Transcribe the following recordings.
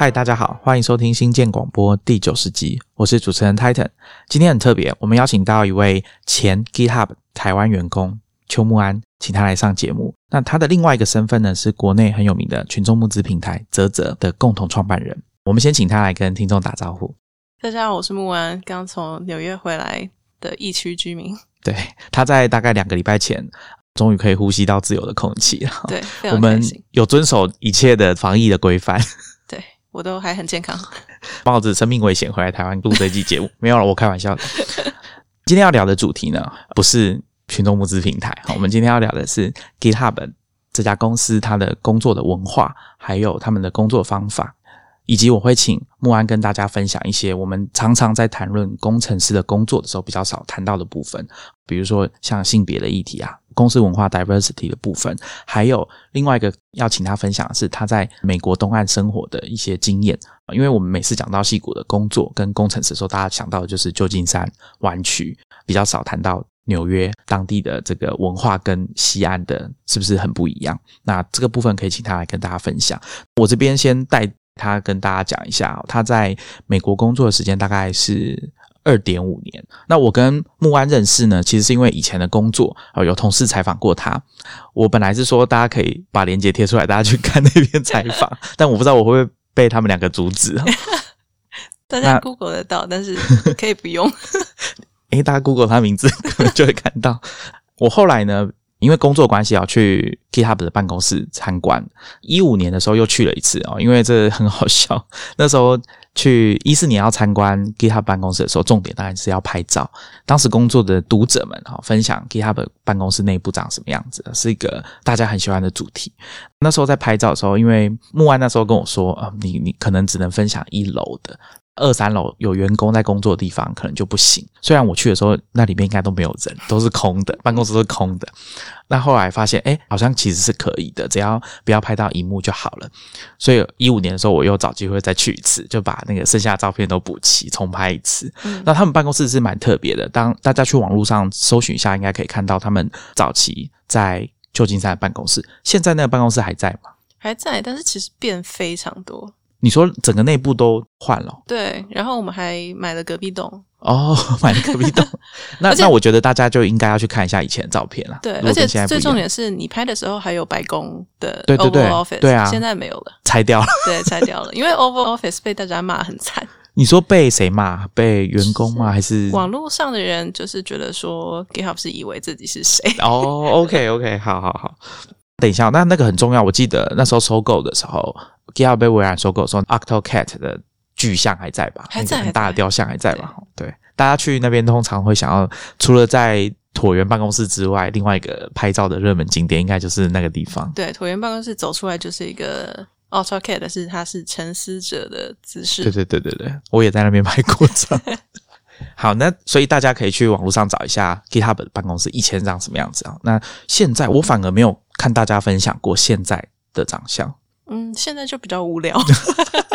嗨，大家好，欢迎收听新建广播第九十集，我是主持人 Titan。今天很特别，我们邀请到一位前 GitHub 台湾员工邱木安，请他来上节目。那他的另外一个身份呢，是国内很有名的群众募资平台泽泽的共同创办人。我们先请他来跟听众打招呼。大家好，我是木安，刚从纽约回来的疫区居民。对，他在大概两个礼拜前，终于可以呼吸到自由的空气了。对，我们有遵守一切的防疫的规范。我都还很健康，冒着生命危险回来台湾录这期节目，没有了，我开玩笑的。今天要聊的主题呢，不是群众募资平台，我们今天要聊的是 GitHub 这家公司它的工作的文化，还有他们的工作方法。以及我会请木安跟大家分享一些我们常常在谈论工程师的工作的时候比较少谈到的部分，比如说像性别的议题啊，公司文化 diversity 的部分，还有另外一个要请他分享的是他在美国东岸生活的一些经验。因为我们每次讲到戏骨的工作跟工程师的时候，大家想到的就是旧金山湾区，比较少谈到纽约当地的这个文化跟西安的是不是很不一样？那这个部分可以请他来跟大家分享。我这边先带。他跟大家讲一下，他在美国工作的时间大概是二点五年。那我跟木安认识呢，其实是因为以前的工作啊，有同事采访过他。我本来是说大家可以把链接贴出来，大家去看那篇采访，但我不知道我会不会被他们两个阻止。大家 Google 得到，但是可以不用。诶，大家 Google 他名字可能就会看到。我后来呢？因为工作关系啊，去 GitHub 的办公室参观。一五年的时候又去了一次哦，因为这很好笑。那时候去一四年要参观 GitHub 办公室的时候，重点当然是要拍照。当时工作的读者们哈，分享 GitHub 办公室内部长什么样子，是一个大家很喜欢的主题。那时候在拍照的时候，因为木安那时候跟我说啊，你你可能只能分享一楼的。二三楼有员工在工作的地方可能就不行。虽然我去的时候，那里面应该都没有人，都是空的，办公室都是空的。那后来发现，哎，好像其实是可以的，只要不要拍到荧幕就好了。所以一五年的时候，我又找机会再去一次，就把那个剩下的照片都补齐，重拍一次。那他们办公室是蛮特别的，当大家去网络上搜寻一下，应该可以看到他们早期在旧金山的办公室。现在那个办公室还在吗？还在，但是其实变非常多。你说整个内部都换了，对，然后我们还买了隔壁栋哦，买了隔壁栋。那那我觉得大家就应该要去看一下以前的照片了。对，而且最重点是你拍的时候还有白宫的对对对 office，对啊，现在没有了，拆掉了。对，拆掉了，因为 Oval Office 被大家骂很惨。你说被谁骂？被员工骂还是网络上的人？就是觉得说 GitHub 是以为自己是谁？哦，OK OK，好好好。等一下，那那个很重要。我记得那时候收购的时候。GitHub 被微软收购，说 Octocat 的巨像还在吧？还在，很大的雕像还在吧？对，大家去那边通常会想要，除了在椭圆办公室之外，另外一个拍照的热门景点应该就是那个地方。对，椭圆办公室走出来就是一个 Octocat，是它是沉思者的姿势。对对对对对，我也在那边拍过照。好，那所以大家可以去网络上找一下 GitHub 的办公室以前长什么样子啊？那现在我反而没有看大家分享过现在的长相。嗯，现在就比较无聊，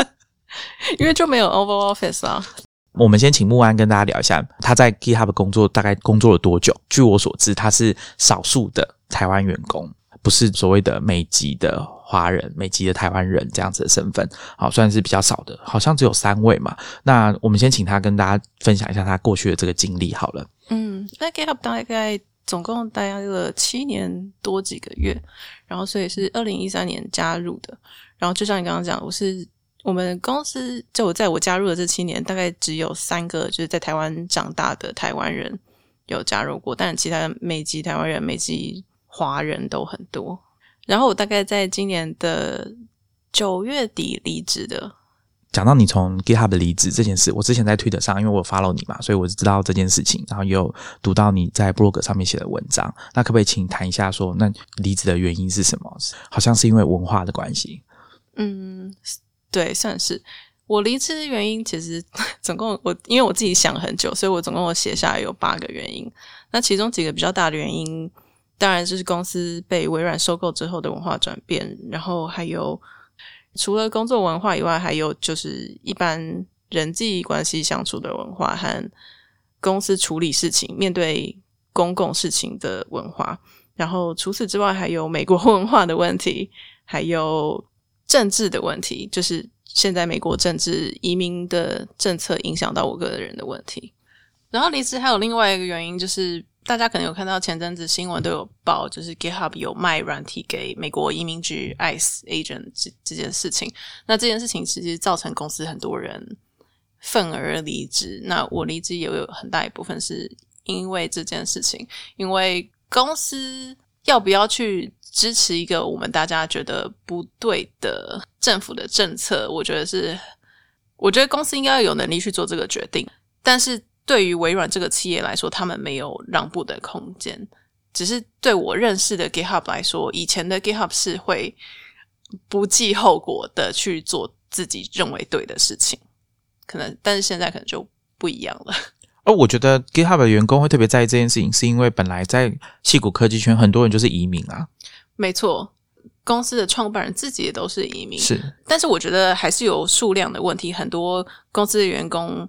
因为就没有 Oval Office 啊。我们先请木安跟大家聊一下，他在 GitHub 工作大概工作了多久？据我所知，他是少数的台湾员工，不是所谓的美籍的华人、美籍的台湾人这样子的身份，好，算是比较少的，好像只有三位嘛。那我们先请他跟大家分享一下他过去的这个经历好了。嗯，在 GitHub 大概。总共待了七年多几个月，然后所以是二零一三年加入的。然后就像你刚刚讲，我是我们公司就我在我加入的这七年，大概只有三个就是在台湾长大的台湾人有加入过，但其他美籍台湾人、美籍华人都很多。然后我大概在今年的九月底离职的。讲到你从 GitHub 离职这件事，我之前在推特上，因为我 follow 你嘛，所以我知道这件事情，然后也有读到你在 blog 上面写的文章。那可不可以请谈一下，说那离职的原因是什么？好像是因为文化的关系。嗯，对，算是我离职的原因。其实 总共我因为我自己想很久，所以我总共我写下来有八个原因。那其中几个比较大的原因，当然就是公司被微软收购之后的文化转变，然后还有。除了工作文化以外，还有就是一般人际关系相处的文化和公司处理事情、面对公共事情的文化。然后除此之外，还有美国 文化的问题，还有政治的问题，就是现在美国政治移民的政策影响到我个人的问题。然后离职还有另外一个原因，就是大家可能有看到前阵子新闻都有报，就是 GitHub 有卖软体给美国移民局 ICE agent 这这件事情。那这件事情其实造成公司很多人愤而离职。那我离职也有很大一部分是因为这件事情，因为公司要不要去支持一个我们大家觉得不对的政府的政策，我觉得是，我觉得公司应该要有能力去做这个决定，但是。对于微软这个企业来说，他们没有让步的空间。只是对我认识的 GitHub 来说，以前的 GitHub 是会不计后果的去做自己认为对的事情，可能，但是现在可能就不一样了。而我觉得 GitHub 的员工会特别在意这件事情，是因为本来在戏骨科技圈，很多人就是移民啊。没错，公司的创办人自己也都是移民，是。但是我觉得还是有数量的问题，很多公司的员工。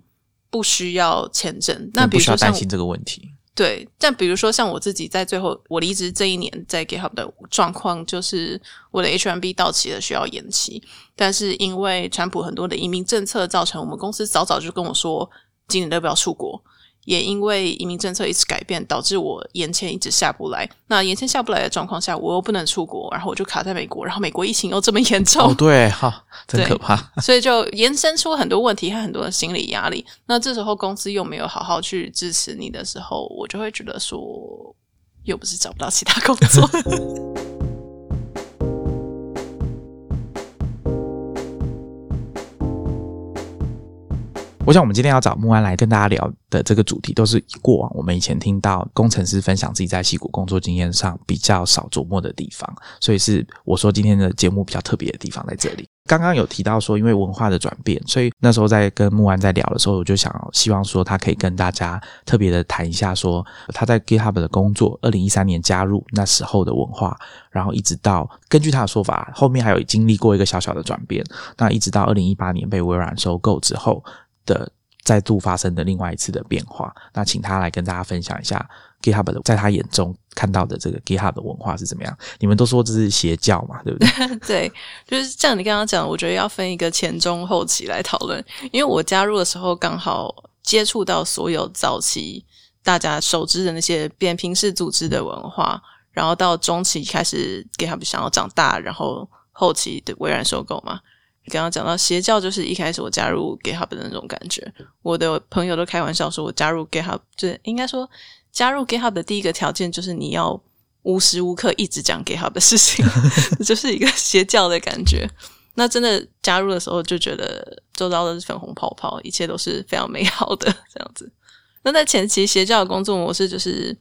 不需要签证，那比如说担心这个问题。对，但比如说像我自己在最后我离职这一年，在 GitHub 的状况就是我的 H1B 到期了，需要延期。但是因为川普很多的移民政策，造成我们公司早早就跟我说，今年都不要出国。也因为移民政策一直改变，导致我延签一直下不来。那延签下不来的状况下，我又不能出国，然后我就卡在美国。然后美国疫情又这么严重，哦，对，哈，真可怕。所以就延伸出很多问题和很多的心理压力。那这时候公司又没有好好去支持你的时候，我就会觉得说，又不是找不到其他工作。我想，我们今天要找木安来跟大家聊的这个主题，都是过往我们以前听到工程师分享自己在戏谷工作经验上比较少琢磨的地方，所以是我说今天的节目比较特别的地方在这里。刚刚有提到说，因为文化的转变，所以那时候在跟木安在聊的时候，我就想希望说他可以跟大家特别的谈一下，说他在 GitHub 的工作，二零一三年加入那时候的文化，然后一直到根据他的说法，后面还有经历过一个小小的转变，那一直到二零一八年被微软收购之后。的再度发生的另外一次的变化，那请他来跟大家分享一下 GitHub 的在他眼中看到的这个 GitHub 的文化是怎么样？你们都说这是邪教嘛，对不对？对，就是像你刚刚讲，我觉得要分一个前中后期来讨论，因为我加入的时候刚好接触到所有早期大家熟知的那些扁平式组织的文化，然后到中期开始 GitHub 想要长大，然后后期的微软收购嘛。刚刚讲到邪教，就是一开始我加入 GitHub 的那种感觉。我的朋友都开玩笑说，我加入 GitHub，就是应该说加入 GitHub 的第一个条件就是你要无时无刻一直讲 GitHub 的事情，就是一个邪教的感觉。那真的加入的时候就觉得周遭的是粉红泡泡，一切都是非常美好的这样子。那在前期邪教的工作模式就是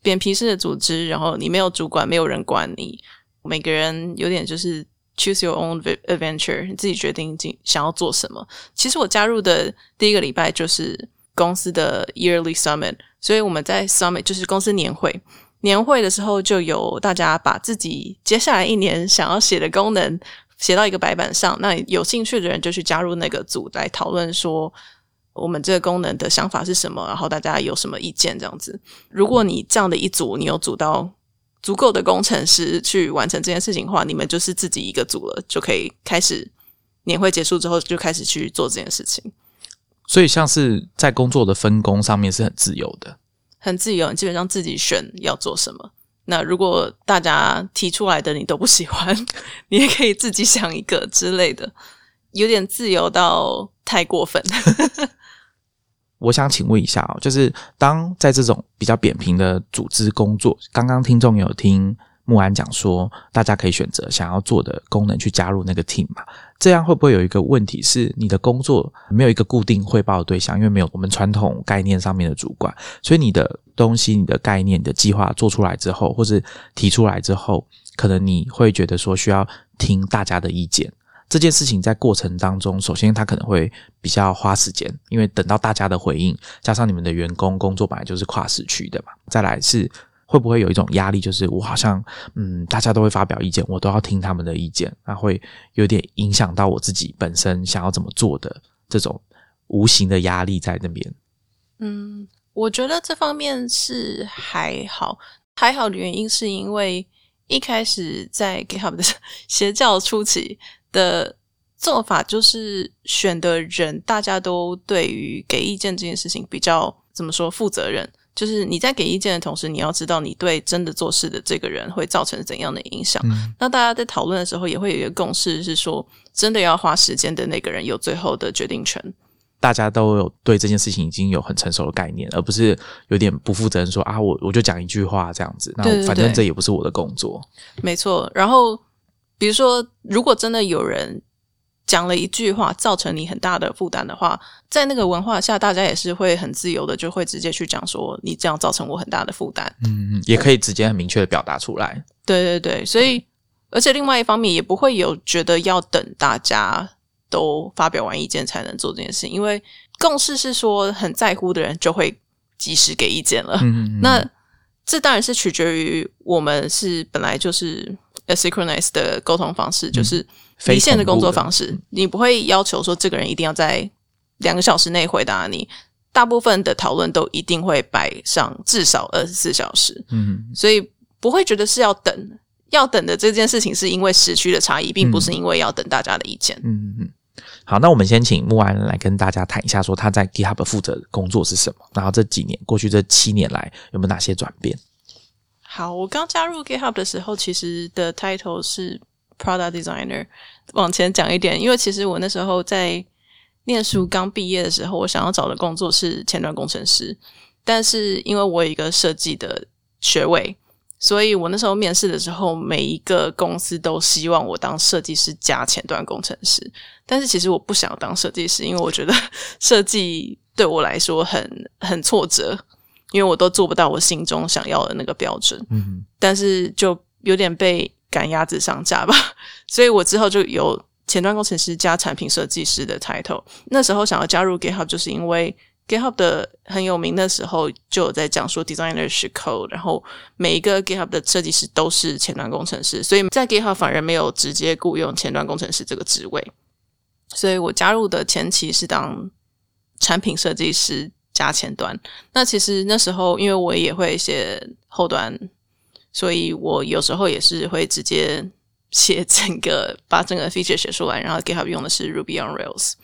扁皮式的组织，然后你没有主管，没有人管你，每个人有点就是。Choose your own adventure，你自己决定进想要做什么。其实我加入的第一个礼拜就是公司的 Yearly Summit，所以我们在 Summit 就是公司年会。年会的时候就有大家把自己接下来一年想要写的功能写到一个白板上，那有兴趣的人就去加入那个组来讨论说我们这个功能的想法是什么，然后大家有什么意见这样子。如果你这样的一组，你有组到。足够的工程师去完成这件事情的话，你们就是自己一个组了，就可以开始年会结束之后就开始去做这件事情。所以，像是在工作的分工上面是很自由的，很自由，你基本上自己选要做什么。那如果大家提出来的你都不喜欢，你也可以自己想一个之类的，有点自由到太过分。我想请问一下哦，就是当在这种比较扁平的组织工作，刚刚听众有听木安讲说，大家可以选择想要做的功能去加入那个 team 嘛？这样会不会有一个问题是，你的工作没有一个固定汇报的对象，因为没有我们传统概念上面的主管，所以你的东西、你的概念、你的计划做出来之后，或是提出来之后，可能你会觉得说需要听大家的意见。这件事情在过程当中，首先他可能会比较花时间，因为等到大家的回应，加上你们的员工工作本来就是跨时区的嘛。再来是会不会有一种压力，就是我好像嗯，大家都会发表意见，我都要听他们的意见，那会有点影响到我自己本身想要怎么做的这种无形的压力在那边。嗯，我觉得这方面是还好，还好的原因是因为一开始在 GitHub 的 邪教初期。的做法就是选的人，大家都对于给意见这件事情比较怎么说负责任。就是你在给意见的同时，你要知道你对真的做事的这个人会造成怎样的影响。那大家在讨论的时候，也会有一个共识，是说真的要花时间的那个人有最后的决定权。大家都有对这件事情已经有很成熟的概念，而不是有点不负责任说啊，我我就讲一句话这样子，那反正这也不是我的工作。没错。然后比如说，如果真的有人。讲了一句话，造成你很大的负担的话，在那个文化下，大家也是会很自由的，就会直接去讲说你这样造成我很大的负担。嗯，也可以直接很明确的表达出来。对对对，所以而且另外一方面也不会有觉得要等大家都发表完意见才能做这件事，因为共识是说很在乎的人就会及时给意见了。嗯，那这当然是取决于我们是本来就是 asynchronous 的沟通方式，就是。离线的工作方式，你不会要求说这个人一定要在两个小时内回答你。大部分的讨论都一定会摆上至少二十四小时，嗯，所以不会觉得是要等，要等的这件事情是因为时区的差异，并不是因为要等大家的意见。嗯嗯嗯，好，那我们先请木安来跟大家谈一下，说他在 GitHub 负责工作是什么，然后这几年过去这七年来有没有哪些转变？好，我刚加入 GitHub 的时候，其实的 title 是。Product designer，往前讲一点，因为其实我那时候在念书刚毕业的时候，我想要找的工作是前端工程师，但是因为我有一个设计的学位，所以我那时候面试的时候，每一个公司都希望我当设计师加前端工程师，但是其实我不想当设计师，因为我觉得 设计对我来说很很挫折，因为我都做不到我心中想要的那个标准，嗯，但是就有点被。赶鸭子上架吧，所以我之后就有前端工程师加产品设计师的 title。那时候想要加入 GitHub，就是因为 GitHub 的很有名的时候，就有在讲说 designer 是 code，然后每一个 GitHub 的设计师都是前端工程师，所以在 GitHub 反而没有直接雇佣前端工程师这个职位。所以我加入的前期是当产品设计师加前端。那其实那时候，因为我也会写后端。所以我有时候也是会直接写整个把整个 feature 写出来，然后 GitHub 用的是 Ruby on Rails。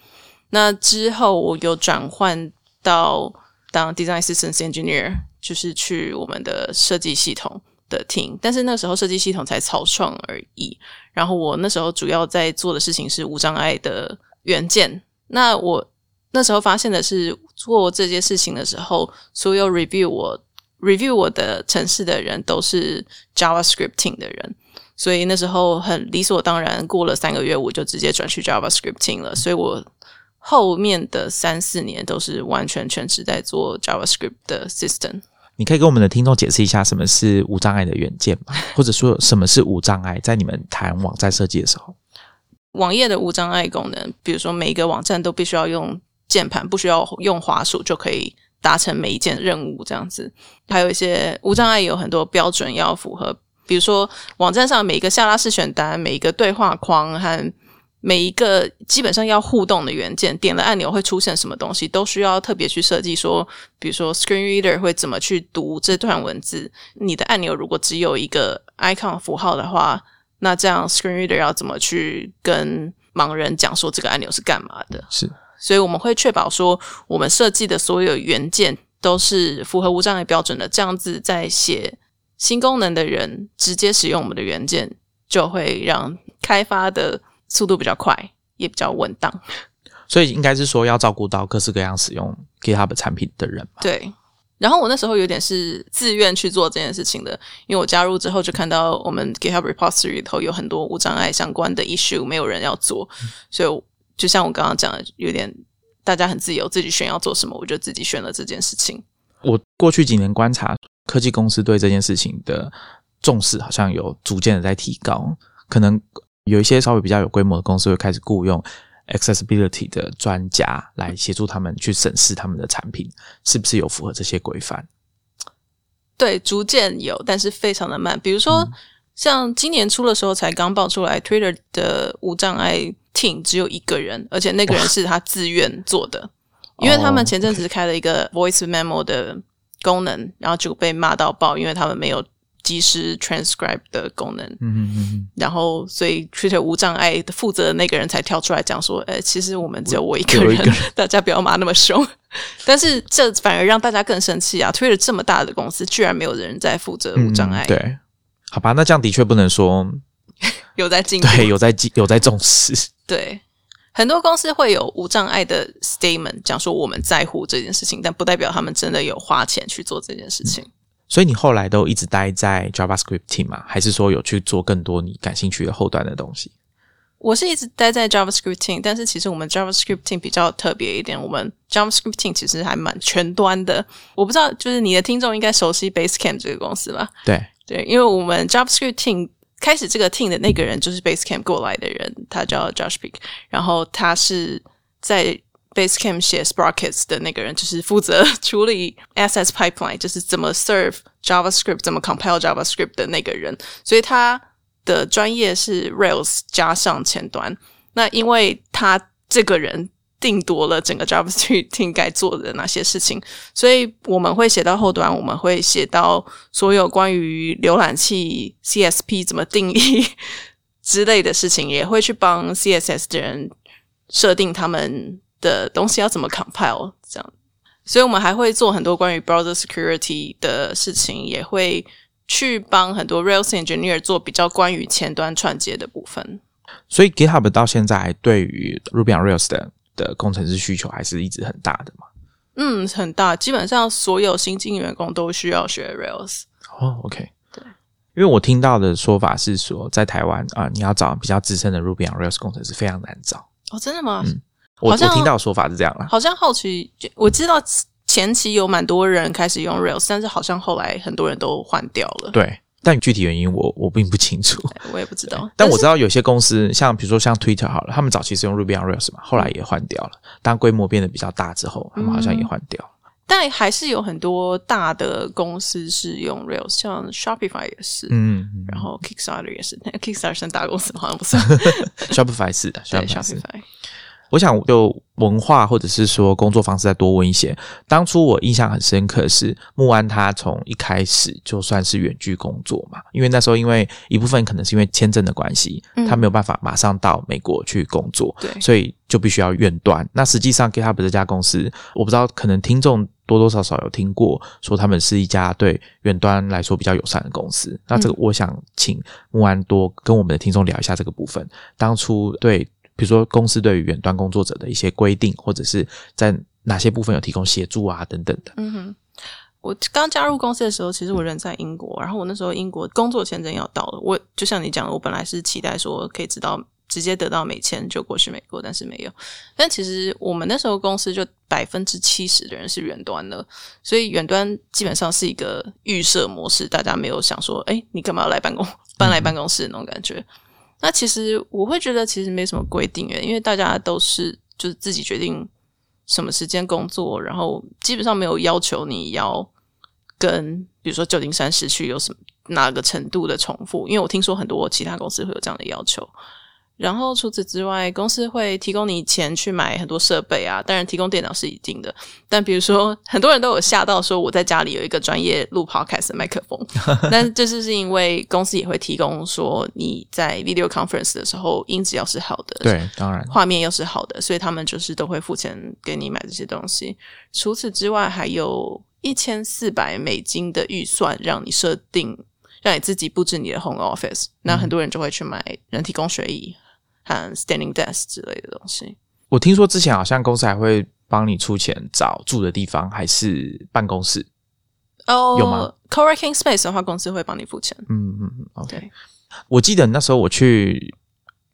那之后我有转换到当 Design Systems Engineer，就是去我们的设计系统的 team。但是那时候设计系统才草创而已。然后我那时候主要在做的事情是无障碍的元件。那我那时候发现的是，做这些事情的时候，所有 review 我。review 我的城市的人都是 JavaScripting 的人，所以那时候很理所当然，过了三个月我就直接转去 JavaScripting 了。所以我后面的三四年都是完全全职在做 JavaScript 的 system。你可以跟我们的听众解释一下什么是无障碍的元件吗？或者说什么是无障碍？在你们谈网站设计的时候，网页的无障碍功能，比如说每一个网站都必须要用键盘，不需要用滑鼠就可以。达成每一件任务这样子，还有一些无障碍有很多标准要符合，比如说网站上每一个下拉式选单、每一个对话框和每一个基本上要互动的元件，点了按钮会出现什么东西，都需要特别去设计。说，比如说 Screen Reader 会怎么去读这段文字？你的按钮如果只有一个 icon 符号的话，那这样 Screen Reader 要怎么去跟盲人讲说这个按钮是干嘛的？是。所以我们会确保说，我们设计的所有元件都是符合无障碍标准的。这样子，在写新功能的人直接使用我们的元件，就会让开发的速度比较快，也比较稳当。所以应该是说，要照顾到各式各样使用 GitHub 产品的人。对。然后我那时候有点是自愿去做这件事情的，因为我加入之后就看到我们 GitHub repository 里头有很多无障碍相关的 issue，没有人要做，所以。就像我刚刚讲的，有点大家很自由，自己选要做什么，我就自己选了这件事情。我过去几年观察科技公司对这件事情的重视，好像有逐渐的在提高。可能有一些稍微比较有规模的公司会开始雇佣 accessibility 的专家来协助他们去审视他们的产品是不是有符合这些规范。对，逐渐有，但是非常的慢。比如说，像今年初的时候才刚爆出来，Twitter 的无障碍。Team 只有一个人，而且那个人是他自愿做的，因为他们前阵子开了一个 voice memo 的功能，然后就被骂到爆，因为他们没有及时 transcribe 的功能。嗯嗯嗯然后，所以 Twitter 无障碍的负责的那个人才跳出来讲说：“呃，其实我们只有我一个人，大家不要骂那么凶。”但是这反而让大家更生气啊！Twitter 这么大的公司，居然没有人在负责无障碍，嗯对，好吧，那这样的确不能说 有在进步。对有在进有在重视。对，很多公司会有无障碍的 statement，讲说我们在乎这件事情，但不代表他们真的有花钱去做这件事情。所以你后来都一直待在 JavaScript team 吗？还是说有去做更多你感兴趣的后端的东西？我是一直待在 JavaScript team，但是其实我们 JavaScript team 比较特别一点，我们 JavaScript team 其实还蛮全端的。我不知道，就是你的听众应该熟悉 Basecamp 这个公司吧？对，对，因为我们 JavaScript team 开始这个 team 的那个人就是 Basecamp 过来的人，他叫 Josh Peak，然后他是在 Basecamp 写 Sprockets 的那个人，就是负责处理 SS pipeline，就是怎么 serve JavaScript、怎么 compile JavaScript 的那个人，所以他的专业是 Rails 加上前端。那因为他这个人定夺了整个 JavaScript 应该做的那些事情，所以我们会写到后端，我们会写到所有关于浏览器 CSP 怎么定义之类的事情，也会去帮 CSS 的人设定他们的东西要怎么 compile 这样。所以我们还会做很多关于 browser security 的事情，也会去帮很多 Rails engineer 做比较关于前端串接的部分。所以 GitHub 到现在对于 Ruby on Rails 的的工程师需求还是一直很大的嘛？嗯，很大，基本上所有新进员工都需要学 Rails。哦，OK，对，因为我听到的说法是说，在台湾啊、你要找比较资深的 Ruby on Rails 工程师非常难找。哦，真的吗？我我听到的说法是这样啦。好像后期我知道前期有蛮多人开始用 Rails，但是好像后来很多人都换掉了。对，但具体原因我我并不清楚。我也不知道，但我知道有些公司，像比如说像 Twitter 好了，他们早期是用 Ruby on Rails 嘛，后来也换掉了。当规模变得比较大之后，他们好像也换掉了。但还是有很多大的公司是用 Rails，像 Shopify 也是，嗯，嗯然后 Kickstarter 也是，Kickstarter 算大公司吗好像不算，Shopify 是的对。Shopify。我想就文化或者是说工作方式再多问一些。当初我印象很深刻是木安他从一开始就算是远距工作嘛，因为那时候因为一部分可能是因为签证的关系，嗯他没有办法马上到美国去工作，对所以就必须要远端。那实际上 GitHub 这家公司，我不知道可能听众多多少少有听过，说他们是一家对远端来说比较友善的公司。那这个我想请木安多跟我们的听众聊一下这个部分。当初对，比如说公司对于远端工作者的一些规定，或者是在哪些部分有提供协助啊等等的。嗯哼，我刚加入公司的时候，其实我人在英国，然后我那时候英国工作签证要到了，我就像你讲的，我本来是期待说可以知道直接得到美签就过去美国，但是没有。但其实我们那时候公司就百分之七十的人是远端的，所以远端基本上是一个预设模式，大家没有想说，哎，你干嘛要来办公 搬来办公室那种感觉。那其实我会觉得其实没什么规定诶，因为大家都是就是自己决定什么时间工作，然后基本上没有要求你要跟比如说旧金山市区有什么哪个程度的重复，因为我听说很多其他公司会有这样的要求。然后除此之外，公司会提供你钱去买很多设备啊，当然提供电脑是一定的。但比如说，很多人都有吓到说我在家里有一个专业录 podcast 的麦克风，但这是是因为公司也会提供说你在 video conference 的时候音质要是好的，对，当然，画面又是好的，所以他们就是都会付钱给你买这些东西。除此之外，还有一千四百美金的预算让你设定，让你自己布置你的 home office。那很多人就会去买人体工学椅和 standing desk 之类的东西。我听说之前好像公司还会帮你出钱找住的地方，还是办公室。哦有吗？Co-working space 的话，公司会帮你付钱。嗯嗯嗯，OK。我记得那时候我去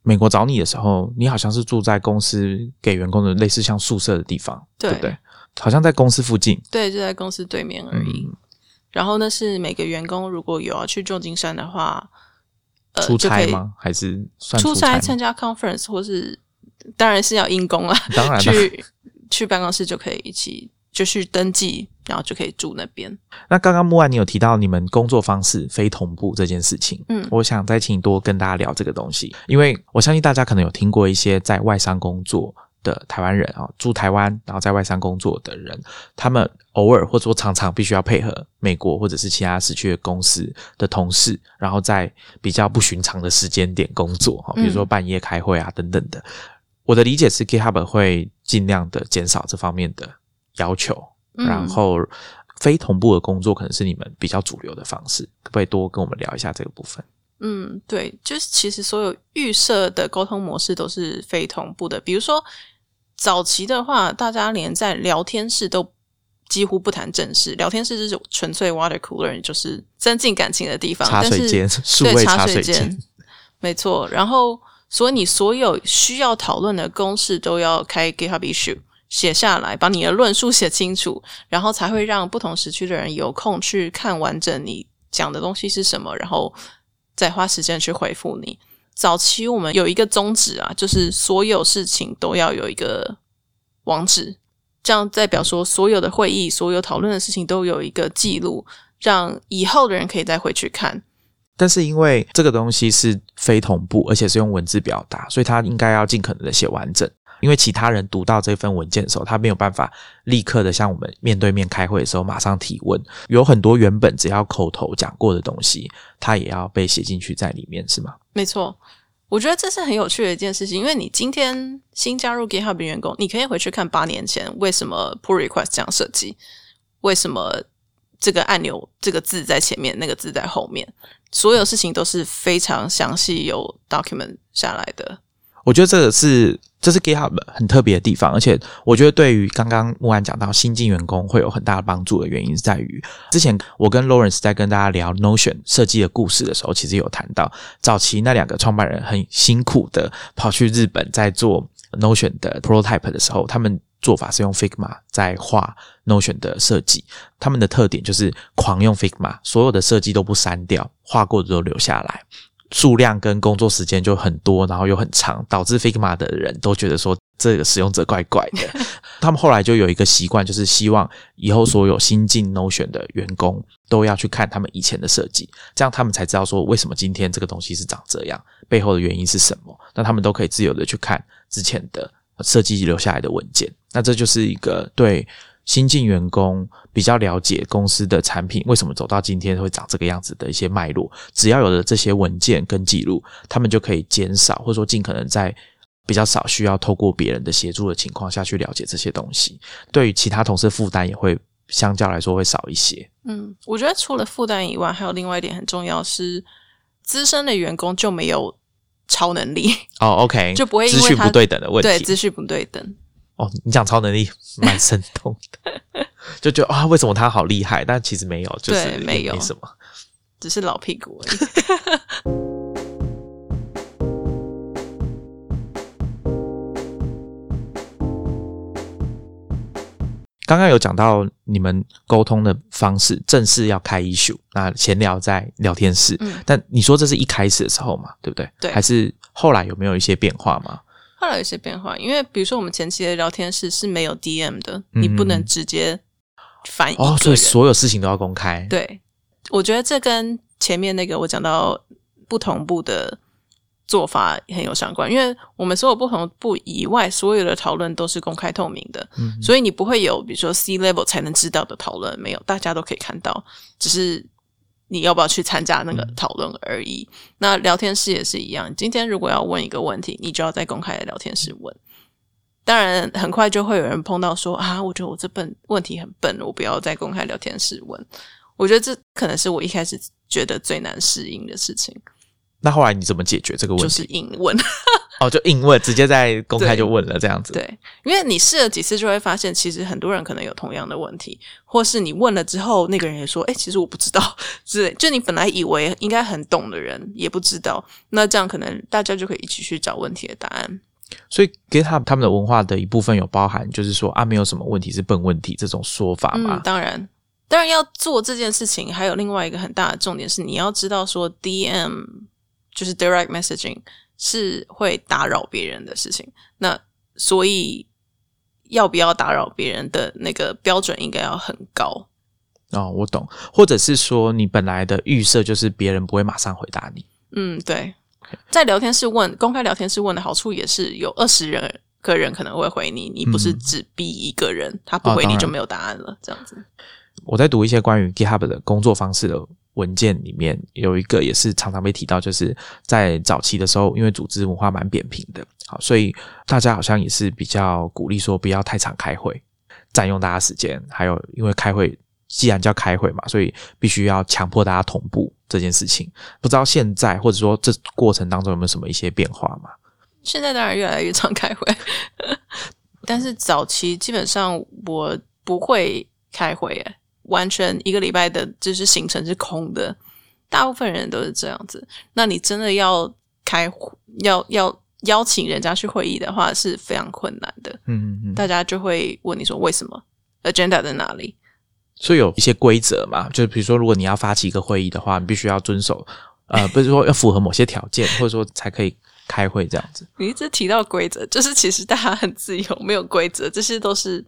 美国找你的时候，你好像是住在公司给员工的类似像宿舍的地方，对不对？好像在公司附近。对，就在公司对面而已。嗯然后那是每个员工如果有要去旧金山的话，呃，出差吗？还是算出差参加 conference 或是当然是要因公了，当然了，去去办公室就可以一起就去登记，然后就可以住那边。那刚刚木安你有提到你们工作方式非同步这件事情，嗯我想再请你多跟大家聊这个东西，因为我相信大家可能有听过一些在外商工作的台湾人啊，住台湾然后在外商工作的人，他们偶尔或者说常常必须要配合美国或者是其他时区的公司的同事，然后在比较不寻常的时间点工作哈，比如说半夜开会啊等等的。我的理解是，GitHub 会尽量的减少这方面的要求，然后非同步的工作可能是你们比较主流的方式，可不可以多跟我们聊一下这个部分？嗯，对，就是其实所有预设的沟通模式都是非同步的。比如说早期的话，大家连在聊天室都几乎不谈正事，聊天室就是纯粹 water cooler，就是增进感情的地方。茶水间，对，茶水间，没错。然后。所以你所有需要讨论的公式都要开 GitHub issue 写下来，把你的论述写清楚，然后才会让不同时区的人有空去看完整你讲的东西是什么，然后再花时间去回复你。早期我们有一个宗旨啊，就是所有事情都要有一个网址，这样代表说所有的会议、所有讨论的事情都有一个记录，让以后的人可以再回去看。但是因为这个东西是非同步，而且是用文字表达，所以他应该要尽可能的写完整。因为其他人读到这份文件的时候，他没有办法立刻的像我们面对面开会的时候马上提问。有很多原本只要口头讲过的东西，他也要被写进去在里面，是吗？没错，我觉得这是很有趣的一件事情。因为你今天新加入 GitHub 的员工，你可以回去看八年前为什么 Pull Request 这样设计，为什么这个按钮这个字在前面，那个字在后面。所有事情都是非常详细有 document 下来的。我觉得这个是这是 GitHub 很特别的地方，而且我觉得对于刚刚木安讲到新进员工会有很大的帮助的原因是在于，之前我跟 Lawrence 在跟大家聊 Notion 设计的故事的时候，其实有谈到早期那两个创办人很辛苦的跑去日本在做 Notion 的 prototype 的时候，他们。做法是用 Figma 在画 Notion 的设计，他们的特点就是狂用 Figma，所有的设计都不删掉，画过的都留下来，数量跟工作时间就很多，然后又很长，导致 Figma 的人都觉得说这个使用者怪怪的。他们后来就有一个习惯，就是希望以后所有新进 Notion 的员工都要去看他们以前的设计，这样他们才知道说为什么今天这个东西是长这样，背后的原因是什么。那他们都可以自由的去看之前的设计留下来的文件。那这就是一个对新进员工比较了解公司的产品为什么走到今天会长这个样子的一些脉络。只要有了这些文件跟记录，他们就可以减少或者说尽可能在比较少需要透过别人的协助的情况下去了解这些东西。对于其他同事负担也会相较来说会少一些。嗯，我觉得除了负担以外，还有另外一点很重要是，资深的员工就没有超能力哦。OK，就不会资讯不对等的问题，对资讯不对等。哦，你讲超能力 蛮生动的，就觉得啊，为什么他好厉害？但其实没有，就是没有什么，只是老屁股。刚刚有讲到你们沟通的方式，正式要开 issue，那闲聊在聊天室。嗯，但你说这是一开始的时候嘛，对不对？对，还是后来有没有一些变化吗？后来有些变化，因为比如说我们前期的聊天室是没有 DM 的，你不能直接反映，所以所有事情都要公开。对，我觉得这跟前面那个我讲到不同步的做法很有相关，因为我们所有不同步以外，所有的讨论都是公开透明的，所以你不会有比如说 C level 才能知道的讨论，没有，大家都可以看到，只是。你要不要去参加那个讨论而已？那聊天室也是一样。今天如果要问一个问题，你就要在公开的聊天室问。当然，很快就会有人碰到说啊，我觉得我这笨问题很笨，我不要在公开聊天室问。我觉得这可能是我一开始觉得最难适应的事情。那后来你怎么解决这个问题？就是硬问。哦，就硬问，直接在公开就问了这样子。对，因为你试了几次，就会发现其实很多人可能有同样的问题，或是你问了之后，那个人也说：“哎，其实我不知道。”之类，就你本来以为应该很懂的人，也不知道。那这样可能大家就可以一起去找问题的答案。所以，GitHub 他们的文化的一部分有包含，就是说啊，没有什么问题是笨问题这种说法吗？当然，当然要做这件事情，还有另外一个很大的重点是，你要知道说，DM 就是 Direct Messaging。是会打扰别人的事情，那所以要不要打扰别人的那个标准应该要很高哦。我懂，或者是说你本来的预设就是别人不会马上回答你。嗯，对，在聊天室问公开聊天室问的好处也是有二十人个人可能会回你，你不是只逼一个人，他不回你就没有答案了，这样子。我在读一些关于 GitHub 的工作方式的文件里面，有一个也是常常被提到，就是在早期的时候，因为组织文化蛮扁平的，好，所以大家好像也是比较鼓励说不要太常开会，占用大家时间，还有因为开会既然叫开会嘛，所以必须要强迫大家同步这件事情。不知道现在或者说这过程当中有没有什么一些变化嘛？现在当然越来越常开会，但是早期基本上我不会开会，诶，完全一个礼拜的就是行程是空的，大部分人都是这样子。那你真的要开要要邀请人家去会议的话，是非常困难的。嗯嗯嗯，大家就会问你说为什么 agenda 在哪里？所以有一些规则嘛，就是比如说，如果你要发起一个会议的话，你必须要遵守，呃，不是说要符合某些条件，或者说才可以。开会这样子，你一直提到规则，就是其实大家很自由，没有规则，这些都是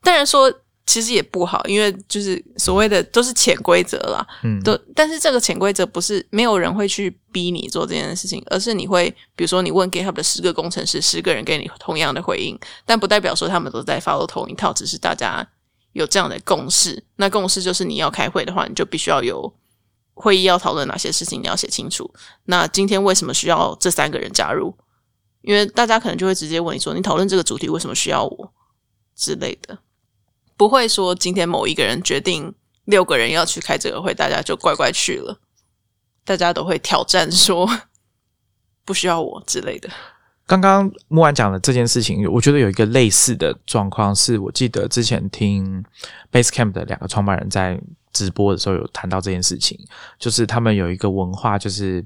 当然说其实也不好，因为就是所谓的都是潜规则啦，嗯，都但是这个潜规则不是没有人会去逼你做这件事情，而是你会比如说你问 GitHub 的十个工程师，十个人给你同样的回应，但不代表说他们都在 follow 同一套，只是大家有这样的共识。那共识就是你要开会的话，你就必须要有。会议要讨论哪些事情，你要写清楚。那今天为什么需要这三个人加入？因为大家可能就会直接问你说：“你讨论这个主题为什么需要我？”之类的，不会说今天某一个人决定六个人要去开这个会，大家就乖乖去了。大家都会挑战说：“不需要我”之类的。刚刚木安讲的这件事情，我觉得有一个类似的状况，是我记得之前听 Basecamp 的两个创办人在。直播的时候有谈到这件事情，就是他们有一个文化，就是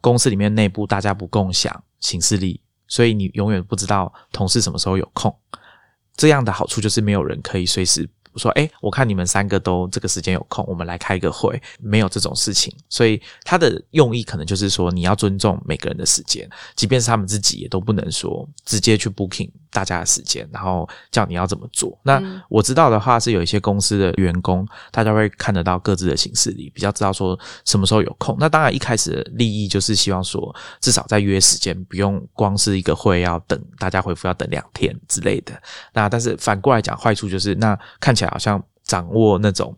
公司里面内部大家不共享行事历，所以你永远不知道同事什么时候有空。这样的好处就是没有人可以随时。说哎，我看你们三个都这个时间有空，我们来开个会。没有这种事情，所以他的用意可能就是说，你要尊重每个人的时间，即便是他们自己也都不能说直接去 booking 大家的时间，然后叫你要怎么做。那我知道的话是有一些公司的员工，大家会看得到各自的形式里，比较知道说什么时候有空。那当然一开始的利益就是希望说，至少在约时间，不用光是一个会要等大家回复要等两天之类的。那但是反过来讲，坏处就是那看起来。好像掌握那种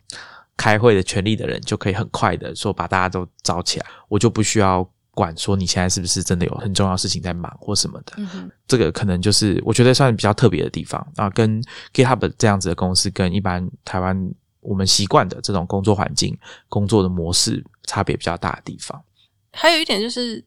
开会的权利的人，就可以很快的说把大家都招起来，我就不需要管说你现在是不是真的有很重要事情在忙或什么的。嗯这个可能就是我觉得算比较特别的地方啊，跟 GitHub 这样子的公司跟一般台湾我们习惯的这种工作环境、工作的模式差别比较大的地方。还有一点就是。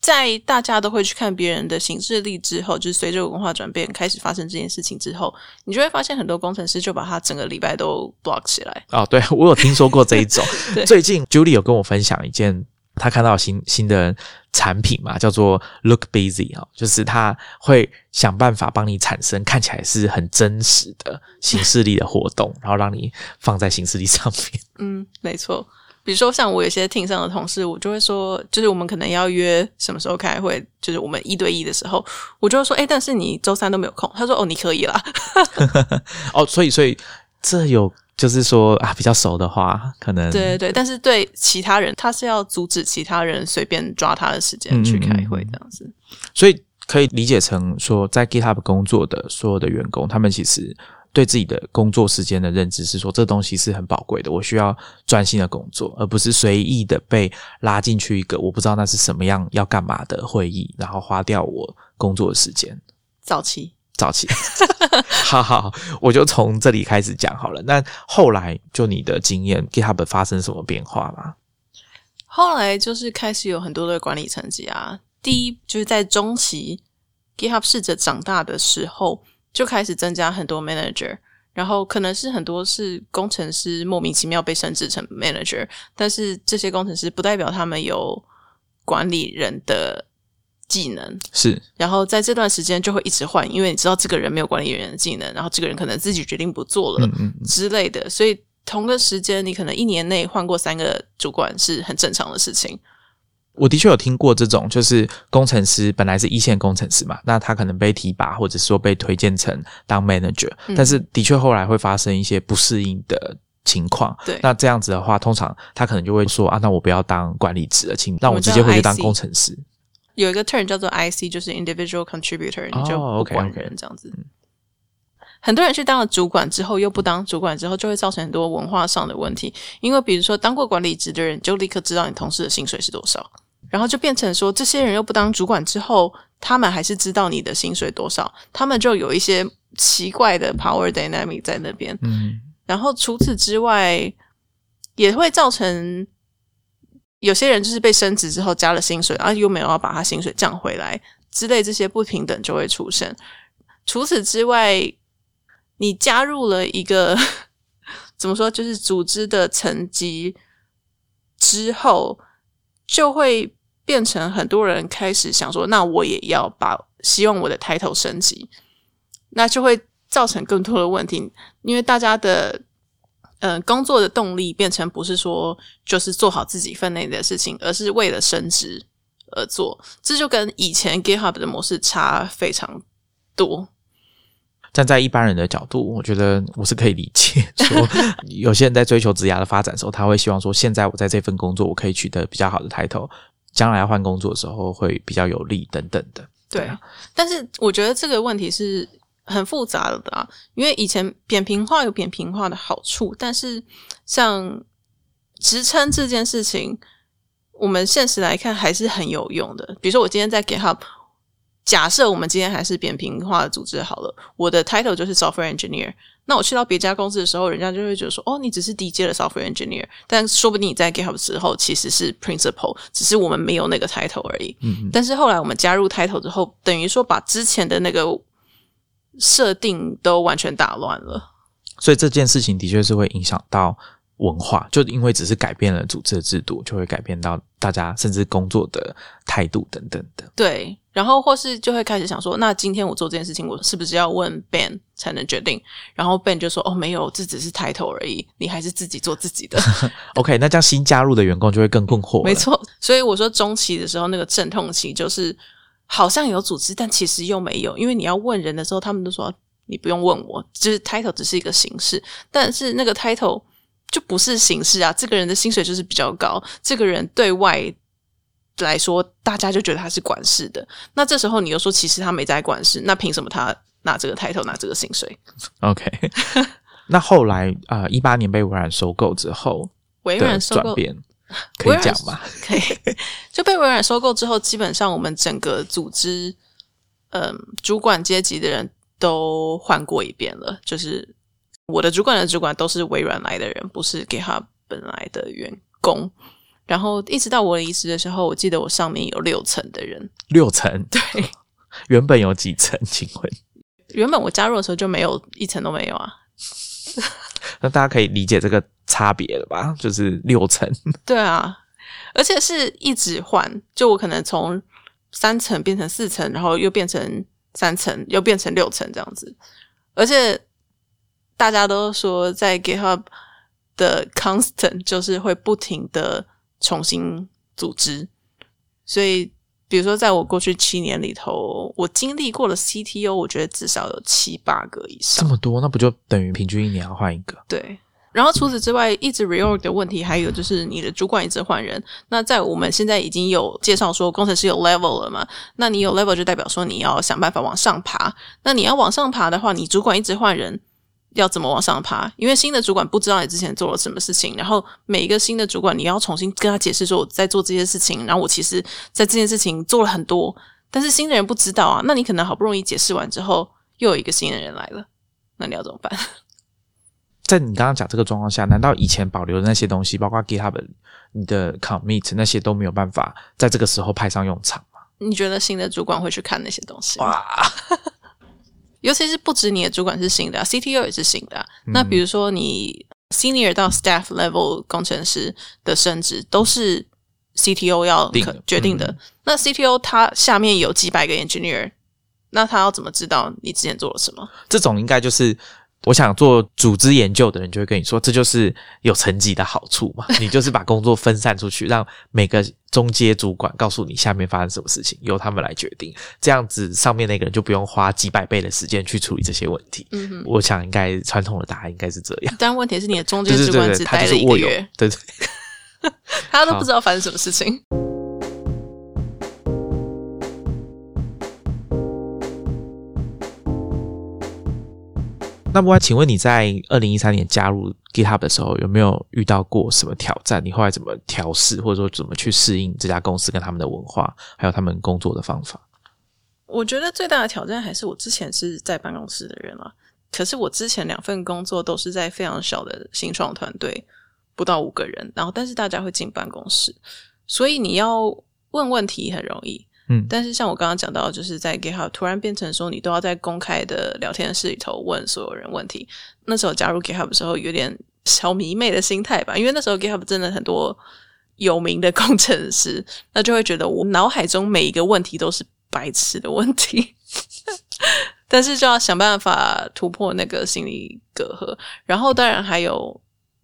在大家都会去看别人的行事力之后，就是随着文化转变开始发生这件事情之后，你就会发现很多工程师就把他整个礼拜都 block 起来。哦，对我有听说过这一种。最近 Julie 有跟我分享一件他看到新新的产品嘛，叫做 Look Busy 啊，就是他会想办法帮你产生看起来是很真实的行事力的活动，然后让你放在行事力上面。嗯，没错。比如说，像我有些听上的同事，我就会说，就是我们可能要约什么时候开会，就是我们一对一的时候，我就会说，哎，但是你周三都没有空。他说，哦，你可以啦。哦，所以，所以这有就是说啊，比较熟的话，可能对对对，但是对其他人，他是要阻止其他人随便抓他的时间去开会这样子。所以可以理解成说，在 GitHub 工作的所有的员工，他们其实。对自己的工作时间的认知是说，这东西是很宝贵的，我需要专心的工作，而不是随意的被拉进去一个我不知道那是什么样要干嘛的会议，然后花掉我工作的时间。早期，早期，好好，我就从这里开始讲好了。那后来就你的经验，GitHub 发生什么变化吗？后来就是开始有很多的管理层级啊。第一就是在中期，GitHub 试着长大的时候。就开始增加很多 manager，然后可能是很多是工程师莫名其妙被升职成 manager，但是这些工程师不代表他们有管理人的技能，是。然后在这段时间就会一直换，因为你知道这个人没有管理人的技能，然后这个人可能自己决定不做了之类的，所以同个时间你可能一年内换过三个主管是很正常的事情。我的确有听过这种，就是工程师本来是一线工程师嘛，那他可能被提拔，或者说被推荐成当 manager，但是的确后来会发生一些不适应的情况。对，那这样子的话，通常他可能就会说啊，那我不要当管理职了，请让我直接回去当工程师。有一个 term 叫做 IC，就是 individual contributor，你就哦不，OK，管人这样子。很多人去当了主管之后，又不当主管之后，就会造成很多文化上的问题。因为比如说，当过管理职的人，就立刻知道你同事的薪水是多少，然后就变成说，这些人又不当主管之后，他们还是知道你的薪水多少，他们就有一些奇怪的 power dynamic 在那边。嗯，然后除此之外，也会造成有些人就是被升职之后加了薪水，然后又没有要把他薪水降回来之类，这些不平等就会出现。除此之外，你加入了一个 怎么说，就是组织的层级之后，就会变成很多人开始想说，那我也要把希望我的 title 升级，那就会造成更多的问题，因为大家的呃工作的动力变成不是说就是做好自己分内的事情，而是为了升职而做，这就跟以前 GitHub 的模式差非常多。站在一般人的角度，我觉得我是可以理解，说 有些人在追求职涯的发展的时候，他会希望说，现在我在这份工作，我可以取得比较好的 title，将来要换工作的时候会比较有利等等的。对啊，但是我觉得这个问题是很复杂的啊，因为以前扁平化有扁平化的好处，但是像职称这件事情，我们现实来看还是很有用的。比如说，我今天在 GitHub，假设我们今天还是扁平化的组织好了，我的 title 就是 software engineer。那我去到别家公司的时候，人家就会觉得说：“哦，你只是低阶的 software engineer。”但说不定你在 GitHub 的时候其实是 principal，只是我们没有那个 title 而已。嗯，但是后来我们加入 title 之后，等于说把之前的那个设定都完全打乱了。所以这件事情的确是会影响到文化，就因为只是改变了组织的制度，就会改变到大家甚至工作的态度等等的。对，然后或是就会开始想说，那今天我做这件事情，我是不是要问 Ben 才能决定？然后 Ben 就说：“哦，没有，这只是 title 而已，你还是自己做自己的。OK，那这样新加入的员工就会更困惑。”没，错，所以我说中期的时候，那个阵痛期就是好像有组织，但其实又没有，因为你要问人的时候，他们都说你不用问我，就是 title 只是一个形式，但是那个 title 就不是形式啊。这个人的薪水就是比较高，这个人对外来说，大家就觉得他是管事的。那这时候你又说，其实他没在管事，那凭什么他拿这个 title 拿这个薪水？OK，那后来啊，一、八年被微软收购之后微软收购变，可以讲吗？可以，就被微软收购之后，基本上我们整个组织，嗯，主管阶级的人都换过一遍了。就是我的主管的主管都是微软来的人，不是给他本来的员工。然后一直到我离职的时候，我记得我上面有六层的人。六层，对，原本有几层？请问，原本我加入的时候就没有一层都没有啊。那大家可以理解这个差别了吧？就是六层，对啊，而且是一直换，就我可能从三层变成四层，然后又变成三层，又变成六层这样子。而且大家都说，在 GitHub 的 constant 就是会不停的重新组织，所以比如说在我过去七年里头，我经历过的 CTO，我觉得至少有七八个以上这。么多，那不就等于平均一年要换一个？对，然后除此之外，一直 reorg 的问题，还有就是你的主管一直换人。那在我们现在已经有介绍说，工程师有 level 了嘛？那你有 level 就代表说你要想办法往上爬。那你要往上爬的话，你主管一直换人，要怎么往上爬？因为新的主管不知道你之前做了什么事情，然后每一个新的主管，你要重新跟他解释说我在做这些事情，然后我其实在这件事情做了很多，但是新的人不知道啊。那你可能好不容易解释完之后，又有一个新的人来了，那你要怎么办？在你刚刚讲这个状况下，难道以前保留的那些东西，包括 GitHub 你的 commit 那些都没有办法在这个时候派上用场吗？你觉得新的主管会去看那些东西？哇，尤其是不止你的主管是新的、啊、，CTO 也是新的啊、那比如说你 senior 到 staff level 工程师的升职都是 CTO 要定决定的。那 CTO 他下面有几百个 engineer，那他要怎么知道你之前做了什么？这种应该就是。我想做组织研究的人就会跟你说，这就是有层级的好处嘛。你就是把工作分散出去，让每个中阶主管告诉你下面发生什么事情，由他们来决定。这样子，上面那个人就不用花几百倍的时间去处理这些问题。我想应该传统的答案应该是这样。但问题是，你的中对对间主管只待了一个月，，对对。他都不知道发生什么事情。那不然，请问你在二零一三年加入 GitHub 的时候，有没有遇到过什么挑战？你后来怎么调试，或者说怎么去适应这家公司跟他们的文化，还有他们工作的方法？我觉得最大的挑战还是我之前是在办公室的人啊，可是我之前两份工作都是在非常小的新创团队，不到五个人，然后但是大家会进办公室，所以你要问问题很容易。嗯但是像我刚刚讲到，就是在 GitHub 突然变成说，你都要在公开的聊天室里头问所有人问题。那时候加入 GitHub 的时候，有点小迷妹的心态吧，因为那时候 GitHub 真的很多有名的工程师，那就会觉得我脑海中每一个问题都是白痴的问题，但是就要想办法突破那个心理隔阂。然后当然还有